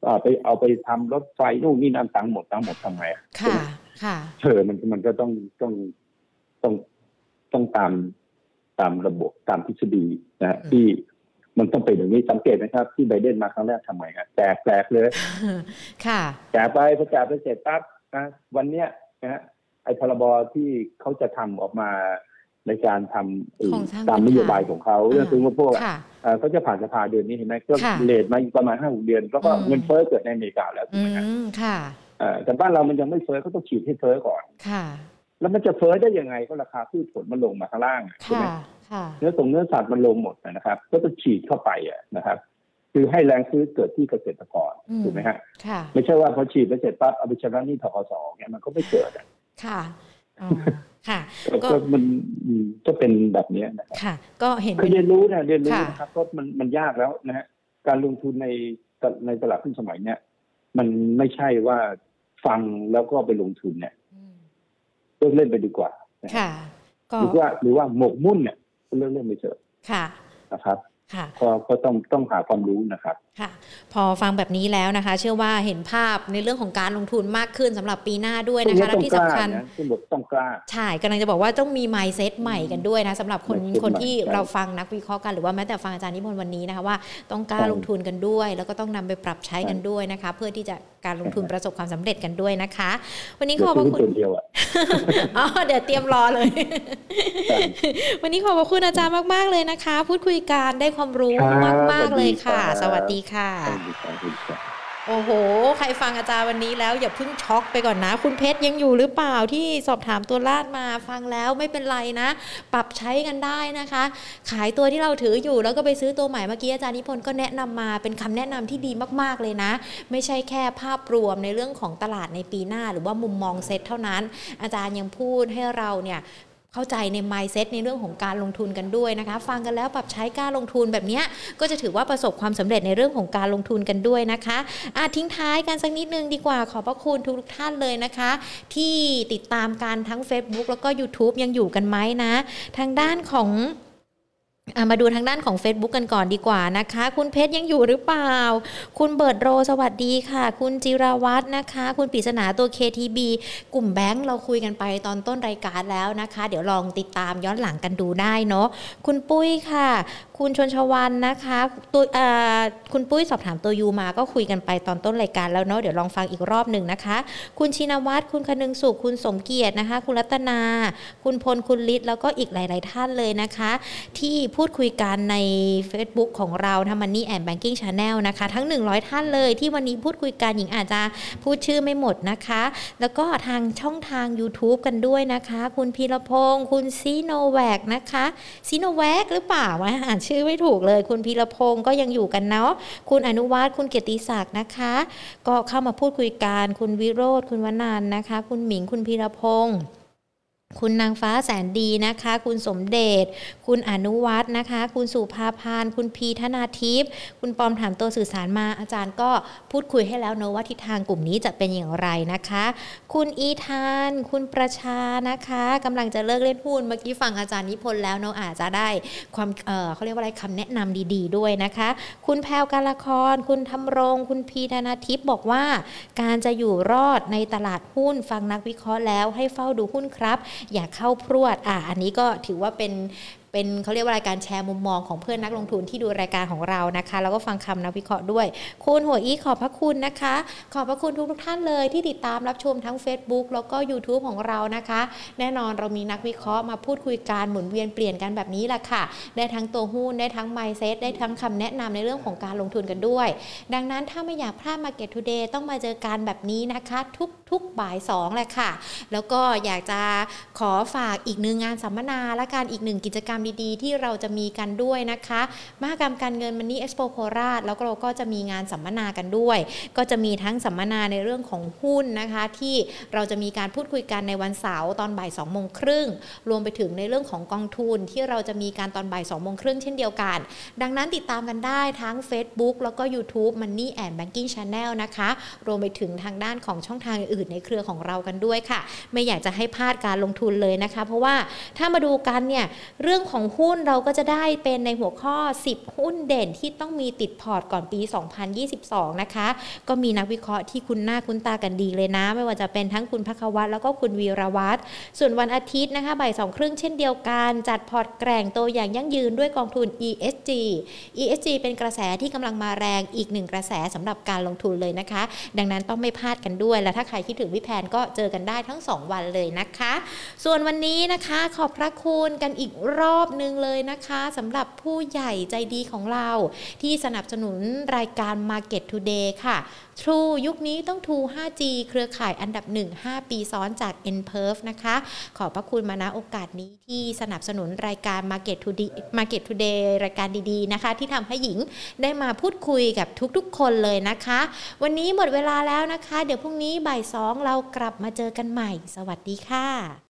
เอาไปเอาไปทำรถไฟนู่นนี่นั่นตังค์หมดตังค์หมดทำไงอะค่ะ ค่ะเธอมันมันก็ต้องต้องต้องต้องตามตามระบบตามทฤษฎีนะฮะอืมที่ มันต้องเป็นอย่างนี้สังเกตนะครับ ที่ไบเดนมาครั้งแรกทำไมฮะแจกแจกเลย ค่ะแจกไปพอแจกไปเสร็จปั๊บนะวันเนี้ยนะฮะไอ้พรบที่เขาจะทำออกมาในการทำไอ้ของทางตามนโยบายของเขาเรื่องซื้อมาพวกค่ะเอ่อเขาจะผ่านสภาเดือนนี้เห็นไหมก็ค่ะเลทมาอีกประมาณห้าหกเดือนแล้วก็อืมเงินเฟ้อเกิดในอเมริกาแล้วถูอืกไหมฮะมค่ะเอ่อแต่บ้านเรามันยังไม่เฟ้อเขาต้องฉีดให้เฟ้อก่อน ค่ะ แล้วมันจะเฟ้อได้ยังไงก็ราคาพืชผลมันลงมาข้างล่างอะใช่ไหค่ะมค่ะ เนื้อตรงเนื้อสัตว์มันลงหมดนะครับ ก็ต้องฉีดเข้าไปอะนะครับ คือให้แรงซื้อเกิดที่เกษตรกรอืมถูกไหมฮะค่ะไม่ใช่ว่าพอฉีดไปเสร็จปั๊บเอาไปชำระหนี้ทกสเนี่ยมันก็ไม่เกิดอะค่ะอ๋อค่ะ ก็ก็ก็มันอืมก็เป็นแบบเนี้ยนะครับค่ะ ก็เห็นก็เรียนรู้นะเรียนรู้ค่ะนะครับก็มันมันยากแล้วนะฮะการลงทุนในตในตลาดหุ้นสมัยเนี้ยมันไม่ใช่ว่าฟังแล้วก็ไปลงทุนเนี่ยอืมเลิกเล่นไปดีกว่านะฮะค่ะก็หรือว่าหรือว่าหมกมุ่นเนี่ย ก็เลิกเล่นไปเถอะค่ะนะครับค่ะก็ก็ต้องต้องหาความรู้นะครับค่ะพอฟังแบบนี้แล้วนะคะ เชื่อว่าเห็นภาพในเรื่องของการลงทุนมากขึ้นสำหรับปีหน้าด้วยพวกนะคะนี้และต้องที่กล้าสำคัญนะที่บอกต้องกล้าใช่กำลังจะบอกว่าต้องมี mindset ใหม่กันด้วยนะสำหรับคน mindset คนที่ใหม่เราฟังนักวิเคราะห์กันหรือว่าแม้แต่ฟังอาจารย์นิพนธ์วันนี้นะคะว่าต้องกล้าใช่ลงทุนกันด้วย แล้วก็ต้องนำไปปรับใช้กันด้วยนะคะ เพื่อที่จะการลงทุนประสบความสำเร็จกันด้วยนะคะ วันนี้ขเดี๋ยอวบพซื้ระคุณอตัวเดียวอะอ๋อเดี๋ยวเตรียมรอเลยใช่วันนี้ขอบพระคุณอาจารย์มาก ๆเลยนะคะ พูดคุยกันได้ความรู้ครับมาก ๆเลยค่ะสสวัวัสสดีดีครัค่ะใช่ครับใช่ครับโอ้โห ใครฟังอาจารย์วันนี้แล้วอย่าเพิ่งช็อกไปก่อนนะ คุณเพชรยังอยู่หรือเปล่าที่สอบถามตัวลาดมาฟังแล้วไม่เป็นไรนะ ปรับใช้กันได้นะคะ ขายตัวที่เราถืออยู่แล้วก็ไปซื้อตัวใหม่เมื่อกี้อาจารย์นิพนธ์ก็แนะนำมาเป็นคำแนะนำที่ดีมากๆเลยนะ ไม่ใช่แค่ภาพรวมในเรื่องของตลาดในปีหน้า หรือว่ามุมมองเซ็ตเท่านั้น อาจารย์ยังพูดให้เราเนี่ย เข้าใจใน mindset ในเรื่องของการลงทุนกันด้วยนะคะ ฟังกันแล้วปรับใช้การลงทุนแบบนี้ก็จะถือว่าประสบความสำเร็จในเรื่องของการลงทุนกันด้วยนะคะอาทิ้งท้ายกันสักนิดนึงดีกว่าขอบพระคุณทุกท่านเลยนะคะ ที่ติดตามการทั้ง Facebook แล้วก็ YouTube ยังอยู่กันไหมนะ ทางด้านของ มาดูทางด้านของ Facebook กันก่อนดีกว่านะคะ คุณเพชรยังอยู่หรือเปล่า คุณเบิร์ดโรสวัสดีค่ะ คุณจิราวัฒนะคะ คุณปริศนาตัว KTB กลุ่มแบงค์เราคุยกันไปตอนต้นรายการแล้วนะคะ เดี๋ยวลองติดตามย้อนหลังกันดูได้เนาะคุณปุ้ยค่ะ คุณชนชวันนะคะตัวคุณปุ้ยสอบถามตัว U มาก็คุยกันไปตอนต้นรายการแล้วเนาะเดี๋ยวลองฟังอีกรอบหนึ่งนะคะ คุณชินวัตรคุณคนึงสุขคุณสมเกียรตินะคะ คุณรัตนา คุณพลคุณฤทธิ์แล้วก็อีกหลาย ๆ ท่านเลยนะคะ ที่พูดคุยกันใน Facebook ของเราทำ Money and Banking Channel นะคะ ทั้ง 100 ท่านเลยที่วันนี้พูดคุยกันหญิงอาจจะพูดชื่อไม่หมดนะคะ แล้วก็ทางช่องทาง YouTube กันด้วยนะคะ คุณพีรพงศ์คุณซีโนแวกนะคะซีโนแวกหรือเปล่าอ่านชื่อไม่ถูกเลย คุณพีรพงศ์ก็ยังอยู่กันเนาะคุณอนุวัฒน์คุณเกียรติศักดิ์นะคะ ก็เข้ามาพูดคุยกันคุณวิโรธคุณวนานนะคะ คุณหมิงคุณพีรพงศ์ คุณนางฟ้าแสนดีนะคะ คุณสมเดช คุณอนุวัฒน์นะคะ คุณสุภาพาน คุณพีธนาทิพย์ คุณปอมถามตัวสื่อสารมา อาจารย์ก็พูดคุยให้แล้วเนอะว่าทิศทางกลุ่มนี้จะเป็นอย่างไรนะคะ คุณอีธาน คุณประชานะคะกำลังจะเลิกเล่นหุ้น เมื่อกี้ฟังอาจารย์นิพนธ์แล้วเนาะอาจจะได้ความเออเขาเรียกว่าอะไรคำแนะนำดี ๆ ด้วยนะคะ คุณแพลวการละคร คุณทำรง คุณพีธนาทิพย์บอกว่า การจะอยู่รอดในตลาดหุ้น ฟังนักวิเคราะห์แล้วให้เฝ้าดูหุ้นครับอย่าเข้าพรวดอะอันนี้ก็ถือว่าเป็น เป็นเขาเรียกว่ารายการแชร์มุมมองของเพื่อนนักลงทุนที่ดูรายการของเรานะคะ แล้วก็ฟังคำนักวิเคราะห์ด้วย คุณหัวอีขอบพระคุณนะคะ ขอบพระคุณทุกทุกท่านเลยที่ติดตามรับชมทั้ง Facebook แล้วก็ YouTube ของเรานะคะ แน่นอนเรามีนักวิเคราะห์มาพูดคุยการหมุนเวียนเปลี่ยนกันแบบนี้แหละค่ะ ได้ทั้งตัวหุ้นได้ทั้งไมเซ็ตได้ทั้งคำแนะนำในเรื่องของการลงทุนกันด้วย ดังนั้นถ้าไม่อยากพลาด Market Today ต้องมาเจอกันแบบนี้นะคะ ทุกทุกบ่าย2แหละค่ะ แล้วก็อยากจะขอฝากอีกหนึ่งงานสัมมนาและการอีกหนึ่งกิจกรรมดีๆ ที่เราจะมีกันด้วยนะคะมหกรรมการเงินมันนี่เอ็กซ์โปโคราชแล้วก็เราก็จะมีงานสัมมนากันด้วย ก็จะมีทั้งสัมมนาในเรื่องของหุ้นนะคะ ที่เราจะมีการพูดคุยกันในวันเสาร์ตอนบ่าย2องโมงครึ่งรวมไปถึงในเรื่องของกองทุนที่เราจะมีการตอนบ่าย2องโมงครึ่งเช่นเดียวกัน ดังนั้นติดตามกันได้ทั้ง Facebook แล้วก็ YouTube Money and Banking Channel นะคะ รวมไปถึงทางด้านของช่องทางอื่นในเครือของเรากันด้วยค่ะ ไม่อยากจะให้พลาดการลงทุนเลยนะคะ เพราะว่าถ้ามาดูกันเนี่ยเรื่องของหุ้นเราก็จะได้เป็นในหัวข้อ 10 หุ้นเด่นที่ต้องมีติดพอร์ตก่อนปี 2022 นะคะ ก็มีนักวิเคราะห์ที่คุณหน้าคุณตากันดีเลยนะ ไม่ว่าจะเป็นทั้งคุณพักวัตรแล้วก็คุณวีรวัตรส่วนวันอาทิตย์นะคะบ่ายสองครึ่งเช่นเดียวกัน จัดพอร์ตแกร่งโตอย่างยั่งยืนด้วยกองทุน ESG ESG เป็นกระแสที่กำลังมาแรงอีกหนึ่งกระแสสำหรับการลงทุนเลยนะคะ ดังนั้นต้องไม่พลาดกันด้วย และถ้าใครคิดถึงพี่แพนก็เจอกันได้ทั้ง 2 วันเลยนะคะ ส่วนวันนี้นะคะขอบพระคุณกันอีกรอบอบนึงเลยนะคะสำหรับผู้ใหญ่ใจดีของเรา ที่สนับสนุนรายการ Market Today ค่ะ True ยุคนี้ต้อง True 5G เครือข่ายอันดับ 1 5 ปีซ้อนจาก n p e r f นะคะ ขอบพระคุณมาณโอกาสนี้ที่สนับสนุนรายการ Market Today Market Today รายการดีๆนะคะ ที่ทำให้หญิงได้มาพูดคุยกับทุกๆ คนเลยนะคะ วันนี้หมดเวลาแล้วนะคะ เดี๋ยวพรุ่งนี้บ่ายสองเรากลับมาเจอกันใหม่ สวัสดีค่ะ